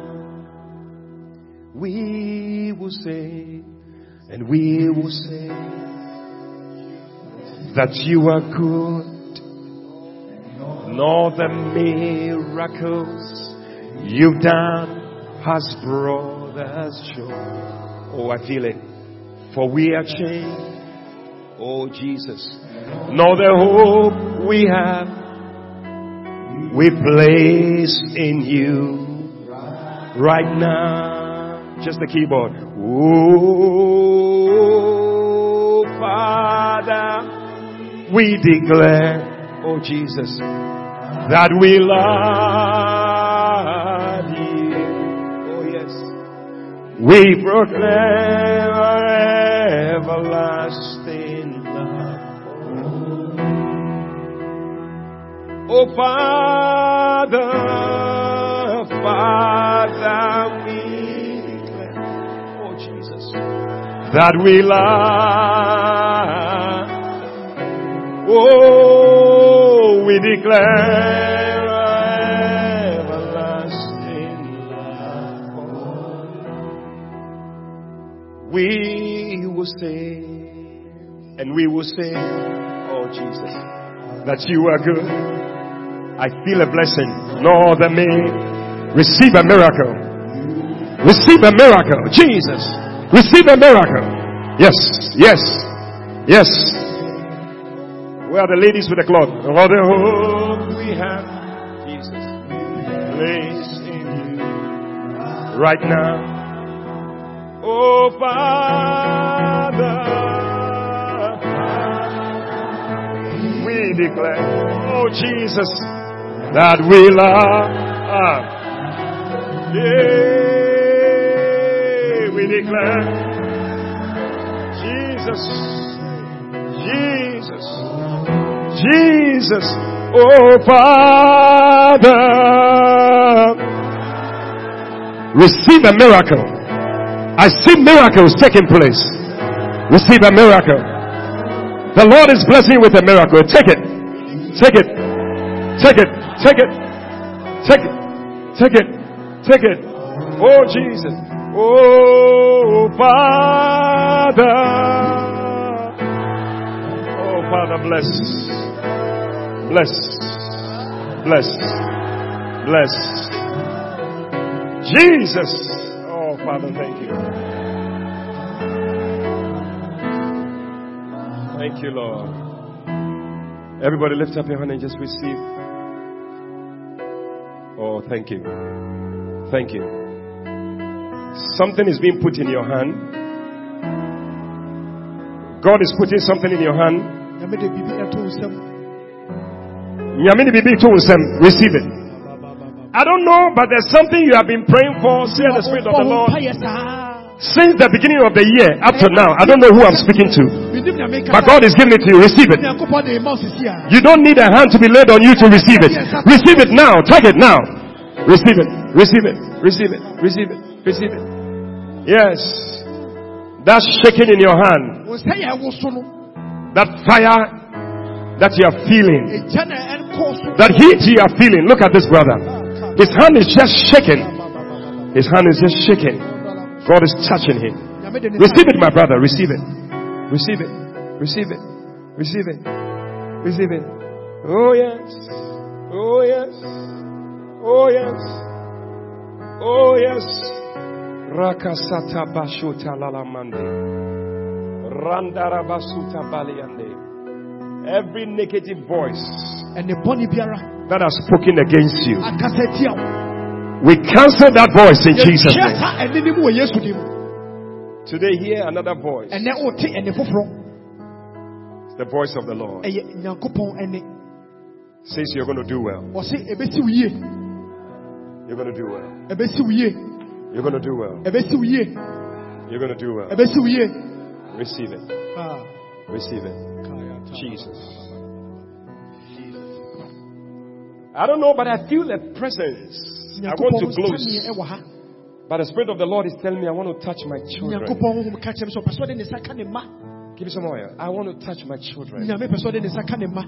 We will say, and we will say, that you are good. And all the miracles you've done has brought us joy. Oh, I feel it. For we are changed. Oh, Jesus. All the hope we have, we place in you right now. Just the keyboard. Oh, Father, we declare, oh Jesus, that we love you. Oh yes. We proclaim our everlasting love. Oh Father, Father, that we love. Oh, we declare everlasting love. We will say, and we will say, oh Jesus, that you are good. I feel a blessing. No other may receive a miracle. Receive a miracle. Jesus. Receive a miracle. Yes, yes, yes. Where are the ladies with the cloth? All the hope we have, Jesus, place in you right now. Oh, Father, we declare, oh, Jesus, that we love. Yeah, we declare, Jesus, Jesus, Jesus, oh Father, receive a miracle. I see miracles taking place. Receive a miracle. The Lord is blessing you with a miracle. Take it. Take it. Take it. Take it. Take it. Take it. Take it. Oh Jesus. Oh Father. Oh Father, bless. Bless. Bless. Bless. Jesus. Oh Father, thank you. Thank you, Lord. Everybody lift up your hand and just receive. Oh, thank you. Thank you. Something is being put in your hand. God is putting something in your hand. Nyame bibi to nsɛm. Receive it. I don't know, but there's something you have been praying for, say the Spirit of the Lord, since the beginning of the year up to now. I don't know who I'm speaking to, but God is giving it to you. Receive it. You don't need a hand to be laid on you to receive it. Receive it now. Take it now. Receive it. Receive it. Receive it. Receive it. Receive it. Yes. That shaking in your hand. That fire that you are feeling. That heat you are feeling. Look at this brother. His hand is just shaking. His hand is just shaking. God is touching him. Receive it, my brother. Receive it. Receive it. Receive it. Receive it. Receive it. Oh yes. Oh yes. Oh yes. Oh yes. Rakasata bashuta lalamande. Randara basuta baliande. Every negative voice and the pony beara that has spoken against you, we cancel that voice in Jesus' name. Today, hear another voice. It's the voice of the Lord. Says you're going to do well. You're going to do well. You're going to do well. You're going to do well. Receive it. Ah. Receive it. Jesus. I don't know, but I feel the presence. I want to close. nsaneɛ ɛwɔ ha But the Spirit of the Lord is telling me I want to touch my children. nyankopɔn honhom ka kyerɛ me sɛ ɔpɛ sɛ ɔde ne nsa ka ne mma Give me some oil. I want to touch my children. nyame pɛ sɛ ɔde ne nsa ka ne mma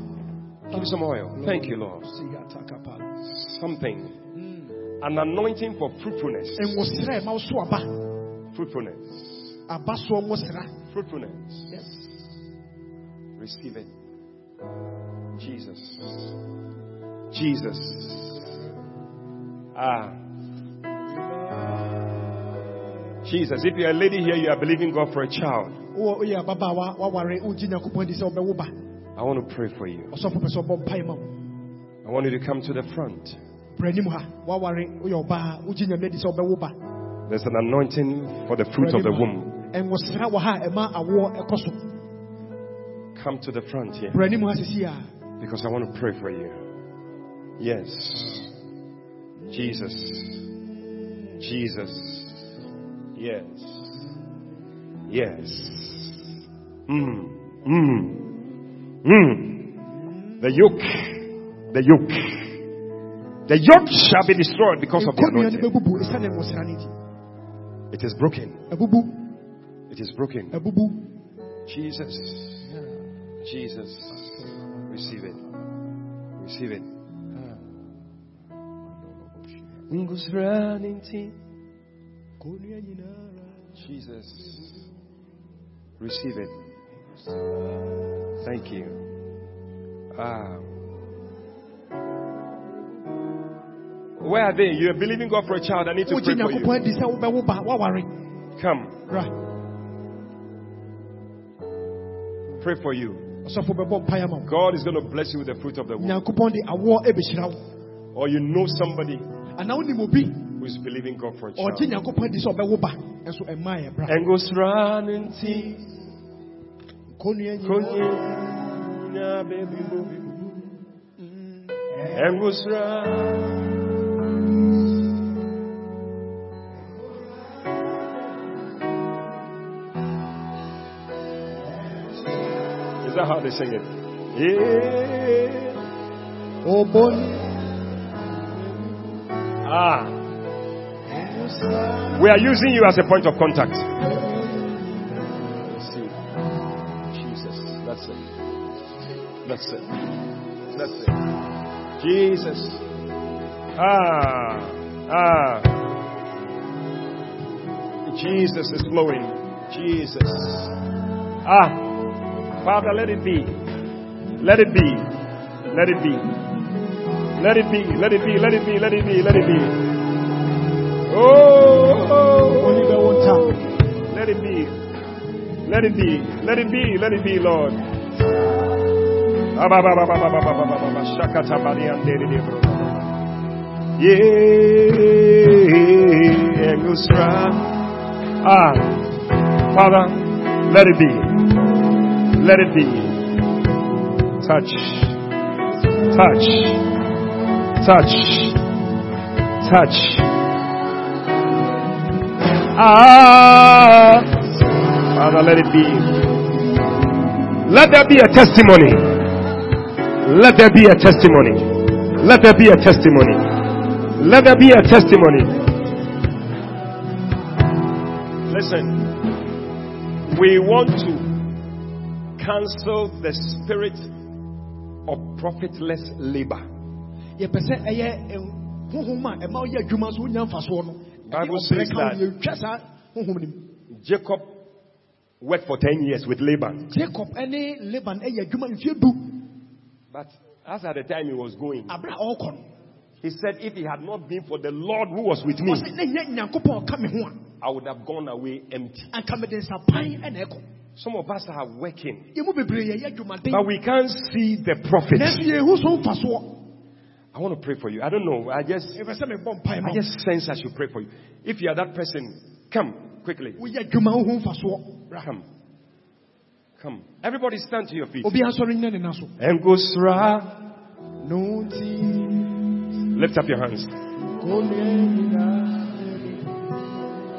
Give me some oil. Thank you, Lord. Something. An anointing for fruitfulness. nwosrɛ ɛma wo so aba Fruitfulness. aba soɔ nwosra Fruitfulness. Receive it. Jesus. Jesus. Ah. Jesus. If you're a lady here, you are believing God for a child. Wo- woyɛ ababaawa waware wogye nyankopɔn di sɛ wobɛwo ba I want to pray for you. ɔsɔfo pɛ sɛ ɔbɔ mpae ma wo I want you to come to the front. Brɛ anim ha waware woyɛ ɔbaa wogye nyame di sɛ wobɛwo ba There's an anointing for the fruit of the womb. ɛnwosra wɔ ha a ɛma awoɔ ɛkɔ so Come to the front here brɛ anim ha sisi a because I want to pray for you. Yes. Jesus. Jesus. Yes. Yes. Mm. Mm. Mm. The yoke. The yoke. The yoke shall be destroyed because of the nkonnua no anointing. bɛbubu ɛsiane nwosra no nti It is broken. It is broken. Jesus. Jesus. Receive it. Receive it. Jesus. Receive it. Thank you. Ah. Where are they? You're believing God for a child. I need to pray for you. nyankopɔn adi sɛ wobɛwo ba waware Come. bra Pray for you. ɔsɔfo bɛbɔ mpae ama wo God is going to bless you with the fruit of the womb. nyankopɔn de awoɔ ɛbɛhyira wo Or you know somebody anaa wonim obi who is believing God for a child. ɔgye nyankopɔn adi sɛ ɔbɛwo ba ɛnso ɛma yɛ bra And goes running tea. nkonnua nyinaa Konya baby movie. Mm. And goes running. Is that how they sing it? Yeah. oboni Ah. We are using you as a point of contact. See. Jesus. That's it. That's it. That's it. Jesus. Ah. Ah. Jesus is flowing. Jesus. Ah. Father, let it be. Let it be. Let it be. Let it be. Let it be. Let it be. Let it be. Let it be. Oh. oni bɛwo nta Let it be. Let it be. Let it be. Let it be, Lord. Shakata Mariandere bro. Yeah, Gusra. Ah, Father, let it be. Let it be. Touch. Touch. Touch. Touch. Ah, Father, let it be. Let there be a testimony. Let there be a testimony. Let there be a testimony. Let there be a testimony. Listen, we want to cancel the spirit of profitless labor. yɛpɛ sɛ ɛyɛ ɛn- honhom a ɛma woyɛ adwuma so wonya mfasoɔ no Bible says ɔbrɛ ka wo, that- yɛtwa saa honhom no mu Jacob worked for 10 years with Laban. jacob ne laban ɛyɛ adwuma mfeɛ du But as at the time he was going, he said, If it had not been for the Lord who was with me, ɔsɛ na nyɛ nyankopɔn a ɔka me ho I would have gone away empty. a anka mede nsapan ɛna ɛkɔ Some of us are working, yɛ mu bebree yɛyɛ adwumaden but we can't see the profit. nanso yɛhu so mfasoɔ I want to pray for you. I don't know. I just, ɛpɛ sɛ mebɔ mpae ma I just sense I should pray for you. If you are that person, come quickly. woyɛ adwuma wohu mfasoɔ bra Come. Come. Everybody stand to your feet. obi asɔre nyina ne na so And go sra. no nti Lift up your hands.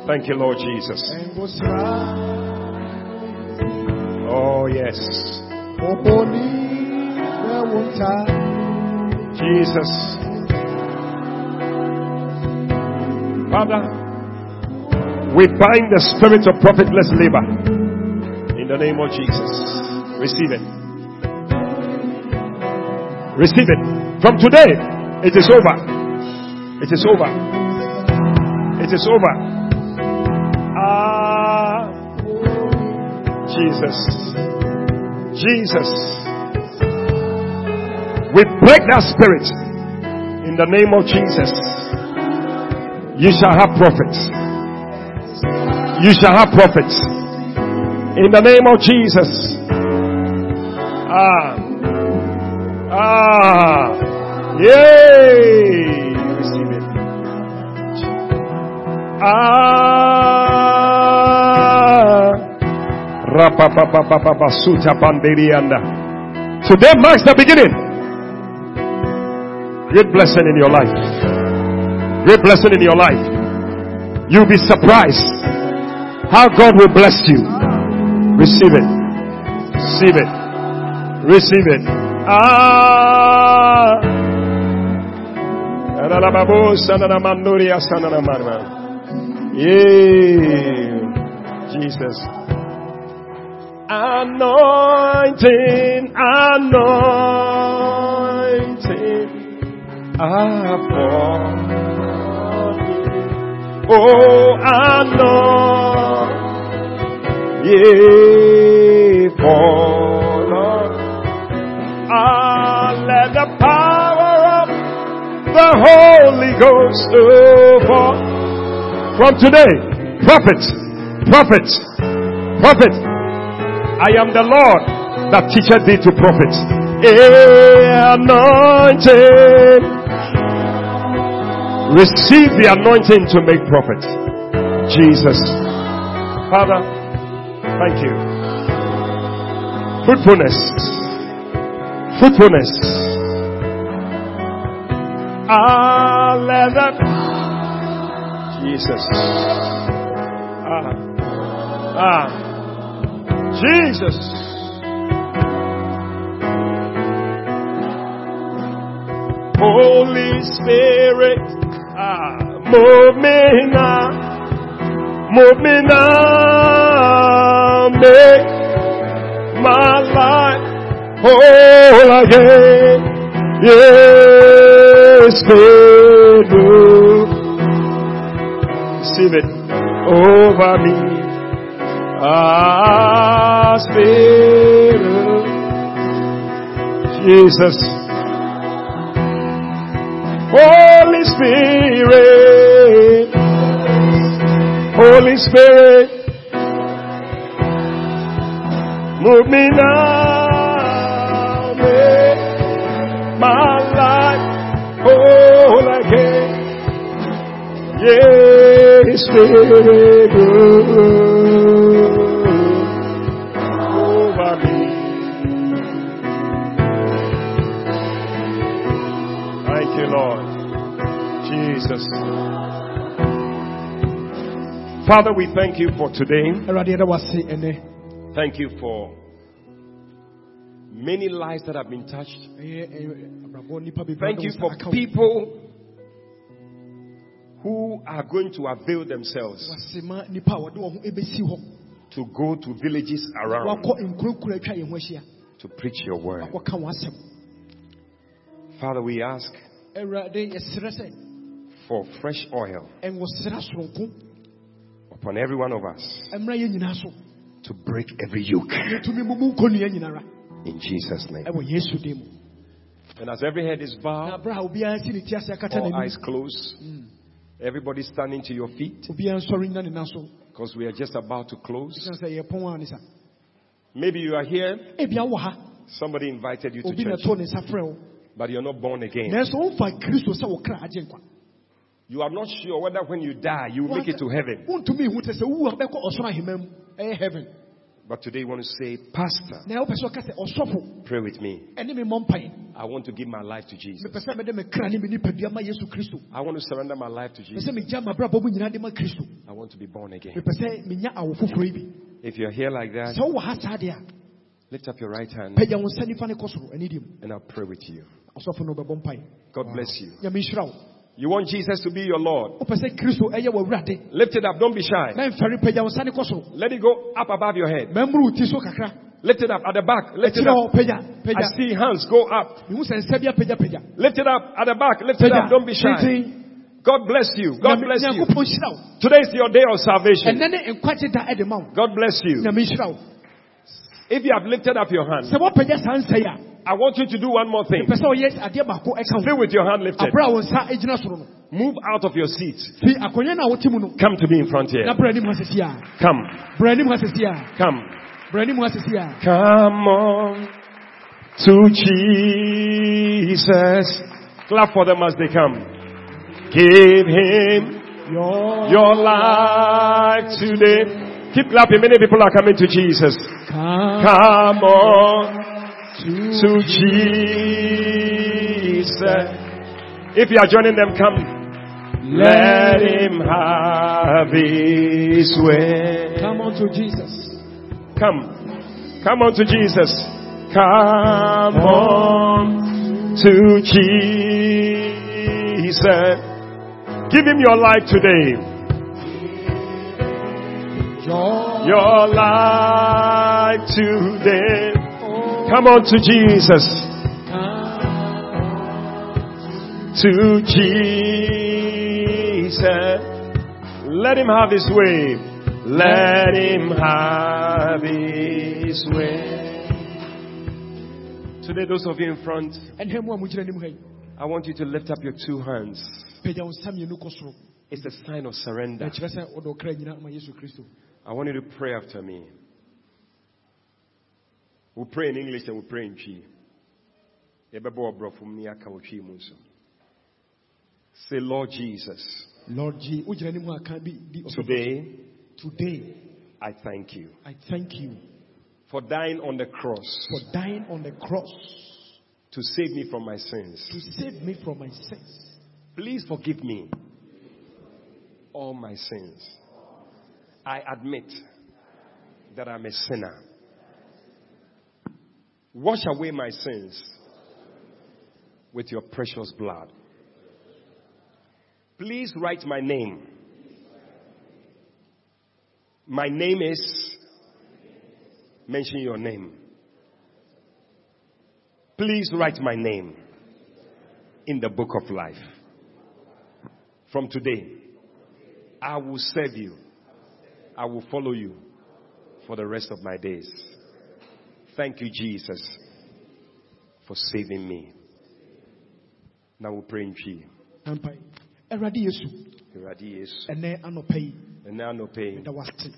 Thank you, Lord Jesus. Oh, yes. Jesus. Father, we bind the spirit of profitless labor in the name of Jesus. Receive it. Receive it. From today, it is over. It is over. It is over. Ah, Jesus. Jesus. We break that spirit in the name of Jesus. You shall have profits. You shall have profits in the name of Jesus. Ah, ah, yay! Receive it. Ah. Today marks the beginning. Great blessing in your life. Great blessing in your life. You'll be surprised how God will bless you. Receive it. Receive it. Receive it. Ah. Yeah. Jesus. Anointing, anointing. Upon Oh, anointing. Ye the Holy Ghost fall. From today, profit, profit, profit, I am the Lord that teacheth thee to profit. Eh, anointed. Receive the anointing to make profit. Jesus. Father, thank you. Fruitfulness. Fruitfulness. Ah, that Jesus. Ah. Ah. Jesus. Holy Spirit. Ah. Move me now. Move me now. Make my life whole again. Yes, Spirit. Receive it over me. Ah, Spirit. Jesus. Holy Spirit. Holy Spirit. Move me now. Make my Yeah, Spirit. Over me. Thank you, Lord. Jesus. Father, we thank you for today. Awurade yɛda wase ɛnɛ Thank you for many lives that have been touched. ɛyɛ ɛyɛ abrabɔ nipa bebree Thank you for nsa aka wo. people who are going to avail themselves wase ma nipa a wɔde wɔn ho ebesi hɔ to go to villages around wakɔ nkurakura atwa yɛn ho ahyia. to preach your word. wakɔka wɔn asɛm. Father, we ask awurade yɛsrɛ sɛ for fresh oil upon every one of us mmra yɛn nyinaa so. to break every yoke. Yɛtumi mumu nkonnua nyinara. In Jesus' name. ɛwɔ yesu din mu. And as every head is bowed, abere a obiara si ne ti ase akata all eyes closed, mm. Everybody standing to your feet. Obiara nsɔre nyina ne nan so. Because we are just about to close. ɛsiane sɛ yɛpɔn a ne sa Maybe you are here, ebia wɔ ha somebody invited you to church, ɛtɔ ne nsa frɛ wo. But you're not born again. nanso womfa kristo sɛ wo kra agye nkwa. You are not sure whether when you die you will make it to heaven. Wontumi ihu te sɛ wowu a bɛkɔ ɔsoro ahema mu ɛyɛ heaven But today you want to say, Pastor, na wopɛ sɛ ɔka sɛ ɔsɔfo pray with me. ɛne me mmɔ mpae I want to give my life to Jesus. mepɛ sɛ mede me kra ne me nipadua ma yesu kristo I want to surrender my life to Jesus. sɛ megya mabrabɔ mu nyinaa de ma kristo I want to be born again. mepɛ sɛ menya awo foforɔ yi bi If you're here like that, sɛ wowɔ ha saa deɛ a Lift up your right hand pagya wo nsa nifa ne kɔ soro ani di mu and I'll pray with you. ɔsɔfo no bɛbɔ mpae God bless you. Nyame nhyira wo You want Jesus to be your Lord. wopɛ sɛ kristo ɛyɛ w'awurade Lift it up. Don't be shy. na mfɛre pagya wo nsa ne kɔ soro Let it go up above your head. mammuru wo ti so kakra Lift it up at the back. Lift it up. I see hands go up. mehu sɛ nsa bi apagyapagya Lift it up at the back. Lift it up. Don't be shy. God bless you. God bless you. nyankopɔn hyira wo Today is your day of salvation. ɛnɛ ne nkwagye da ɛde ma wo God bless you. nyame nhyira wo If you have lifted up your hand, sɛ woapagya saa nsa yi a I want you to do one more thing. pɛ sɛ ɔyɛ adeɛ baako ɛka Stay with your hand lifted. aberɛ a wo nsa gyina soro no Move out of your seat. fi akonnwa no a wote mu no Come to me in front here. na brɛ anim ha sesi a Come. brɛ anim ha sesi a Come. brɛ anim ha sesi a Come on to Jesus. Clap for them as they come. Give him your your life today. Keep clapping. Many people are coming to Jesus. come Come on to Jesus. If you are joining them, come. Let him have his way. come on to Jesus Come. Come on to Jesus. Come on to Jesus. Give him your life today. Your life today. Come on to Jesus. To Jesus. Let him have his way. Let him have his way. Today, those of you in front, ɛnhɛ mu a mogyina anim ha yi I want you to lift up your two hands. pagya wo nsa mmienu kɔ soro It's a sign of surrender. ɛkyerɛ sɛ wode ɔkra nyina ma yesu kristo I want you to pray after me. We'll pray in English and we'll pray in Twi. Yɛbɛbɔ ɔborɔfo mu ne yɛaka wɔ Twi mu nso. Say, Lord Jesus, lord g wogyina anim ha ka bi di ɔsɔfo today today I thank you i thank you for dying on the cross for dying on the cross to save me from my sins. to save me from my sins Please forgive me all my sins. I admit that I'm a sinner. Wash away my sins with your precious blood. Please write my name. My name is, mention your name. Please write my name in the book of life. From today, I will serve you. I will follow you for the rest of my days. Thank you, Jesus, for saving me. Now we pray in ampa awurade yesu. Awurade Yesu. ɛnɛ anɔpa yi. Ɛnɛ anɔpa yi, da wase.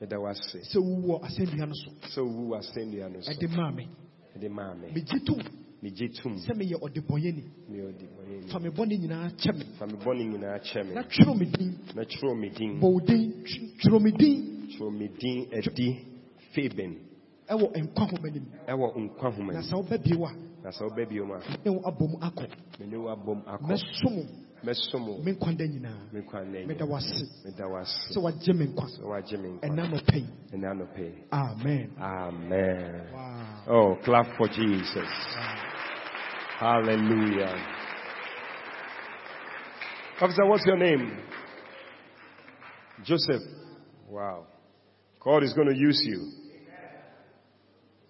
Meda wo ase. sɛ wowɔ asɛnnua no so. Sɛ owu asɛnnua no so, ɛde maa me ɛde maa me. megye tom sɛ meyɛ ɔdebɔnyɛni Me ɔde bɔne fa me bɔne nyinaa kyɛ me. Fa me bɔne nyinaa kyɛ na twerɛ me din. Na twerɛ me din. bɔ wo din. Twerɛ me din. Twerɛ me din adi. Faben. Ɛwɔ nkwa homa nim Ɛwɔ nkwa homa na sɛ wobɛ bio a Na sɛ wobɛ bio ne wo abom akɔ me ne wo abom akɔ. mɛsom Mɛsom me nkwa da nyinaa Me nkwa meda nyinaa. wase Meda wo ase. sɛ wagye me nkwa Sɛ woagye me nkwa. ɛna Ɛnɛ anɔpa yi. amen Amen. Wow. Oh, clap for Jesus. Hallelujah. Officer, what's your name? Joseph. Wow. God is going to use you.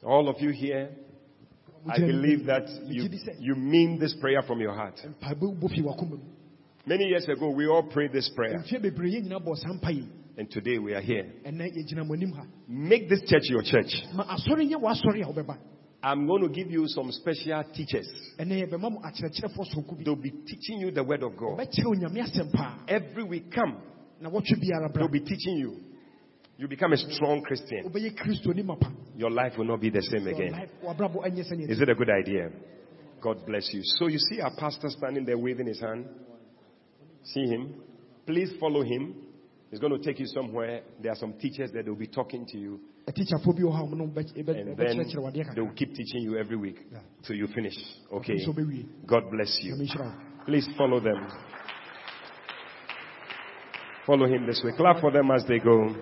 All of you here, I believe that you, you mean this prayer from your heart. mpaebɔ bɔ fi wakoma mu Many years ago, we all prayed this prayer, mfeɛ bebree yɛ nyina bɔ saa mpa yi and today we are here. ɛnɛ yɛgyina mo anim ha Make this church your church. ma asɔre nyɛ w'asɔre a wobɛba I'm going to give you some special teachers. ɛnɛ yɛbɛma mo akyerɛkyerɛfoɔ sonko bi They'll be teaching you the word of God. Every week, come. na wɔtwe biara bra They'll be teaching you. You become a strong Christian. wobɛyɛ kristoni mapa Your life will not be the same again. life- w'abrabɔ ɛnyɛ sɛnea Is it a good idea? God bless you. So you see our pastor standing there waving his hand. See him. Please follow him. He's going to take you somewhere. There are some teachers that will be talking to you, atikyafoɔ bi wɔ ha a ɔmo no bɛ- ɛbɛ- and then they will keep teaching you every week till you finish. Okay. God bless you. nyame nhyira wo Please follow them. Follow him this way. Clap for them as they go.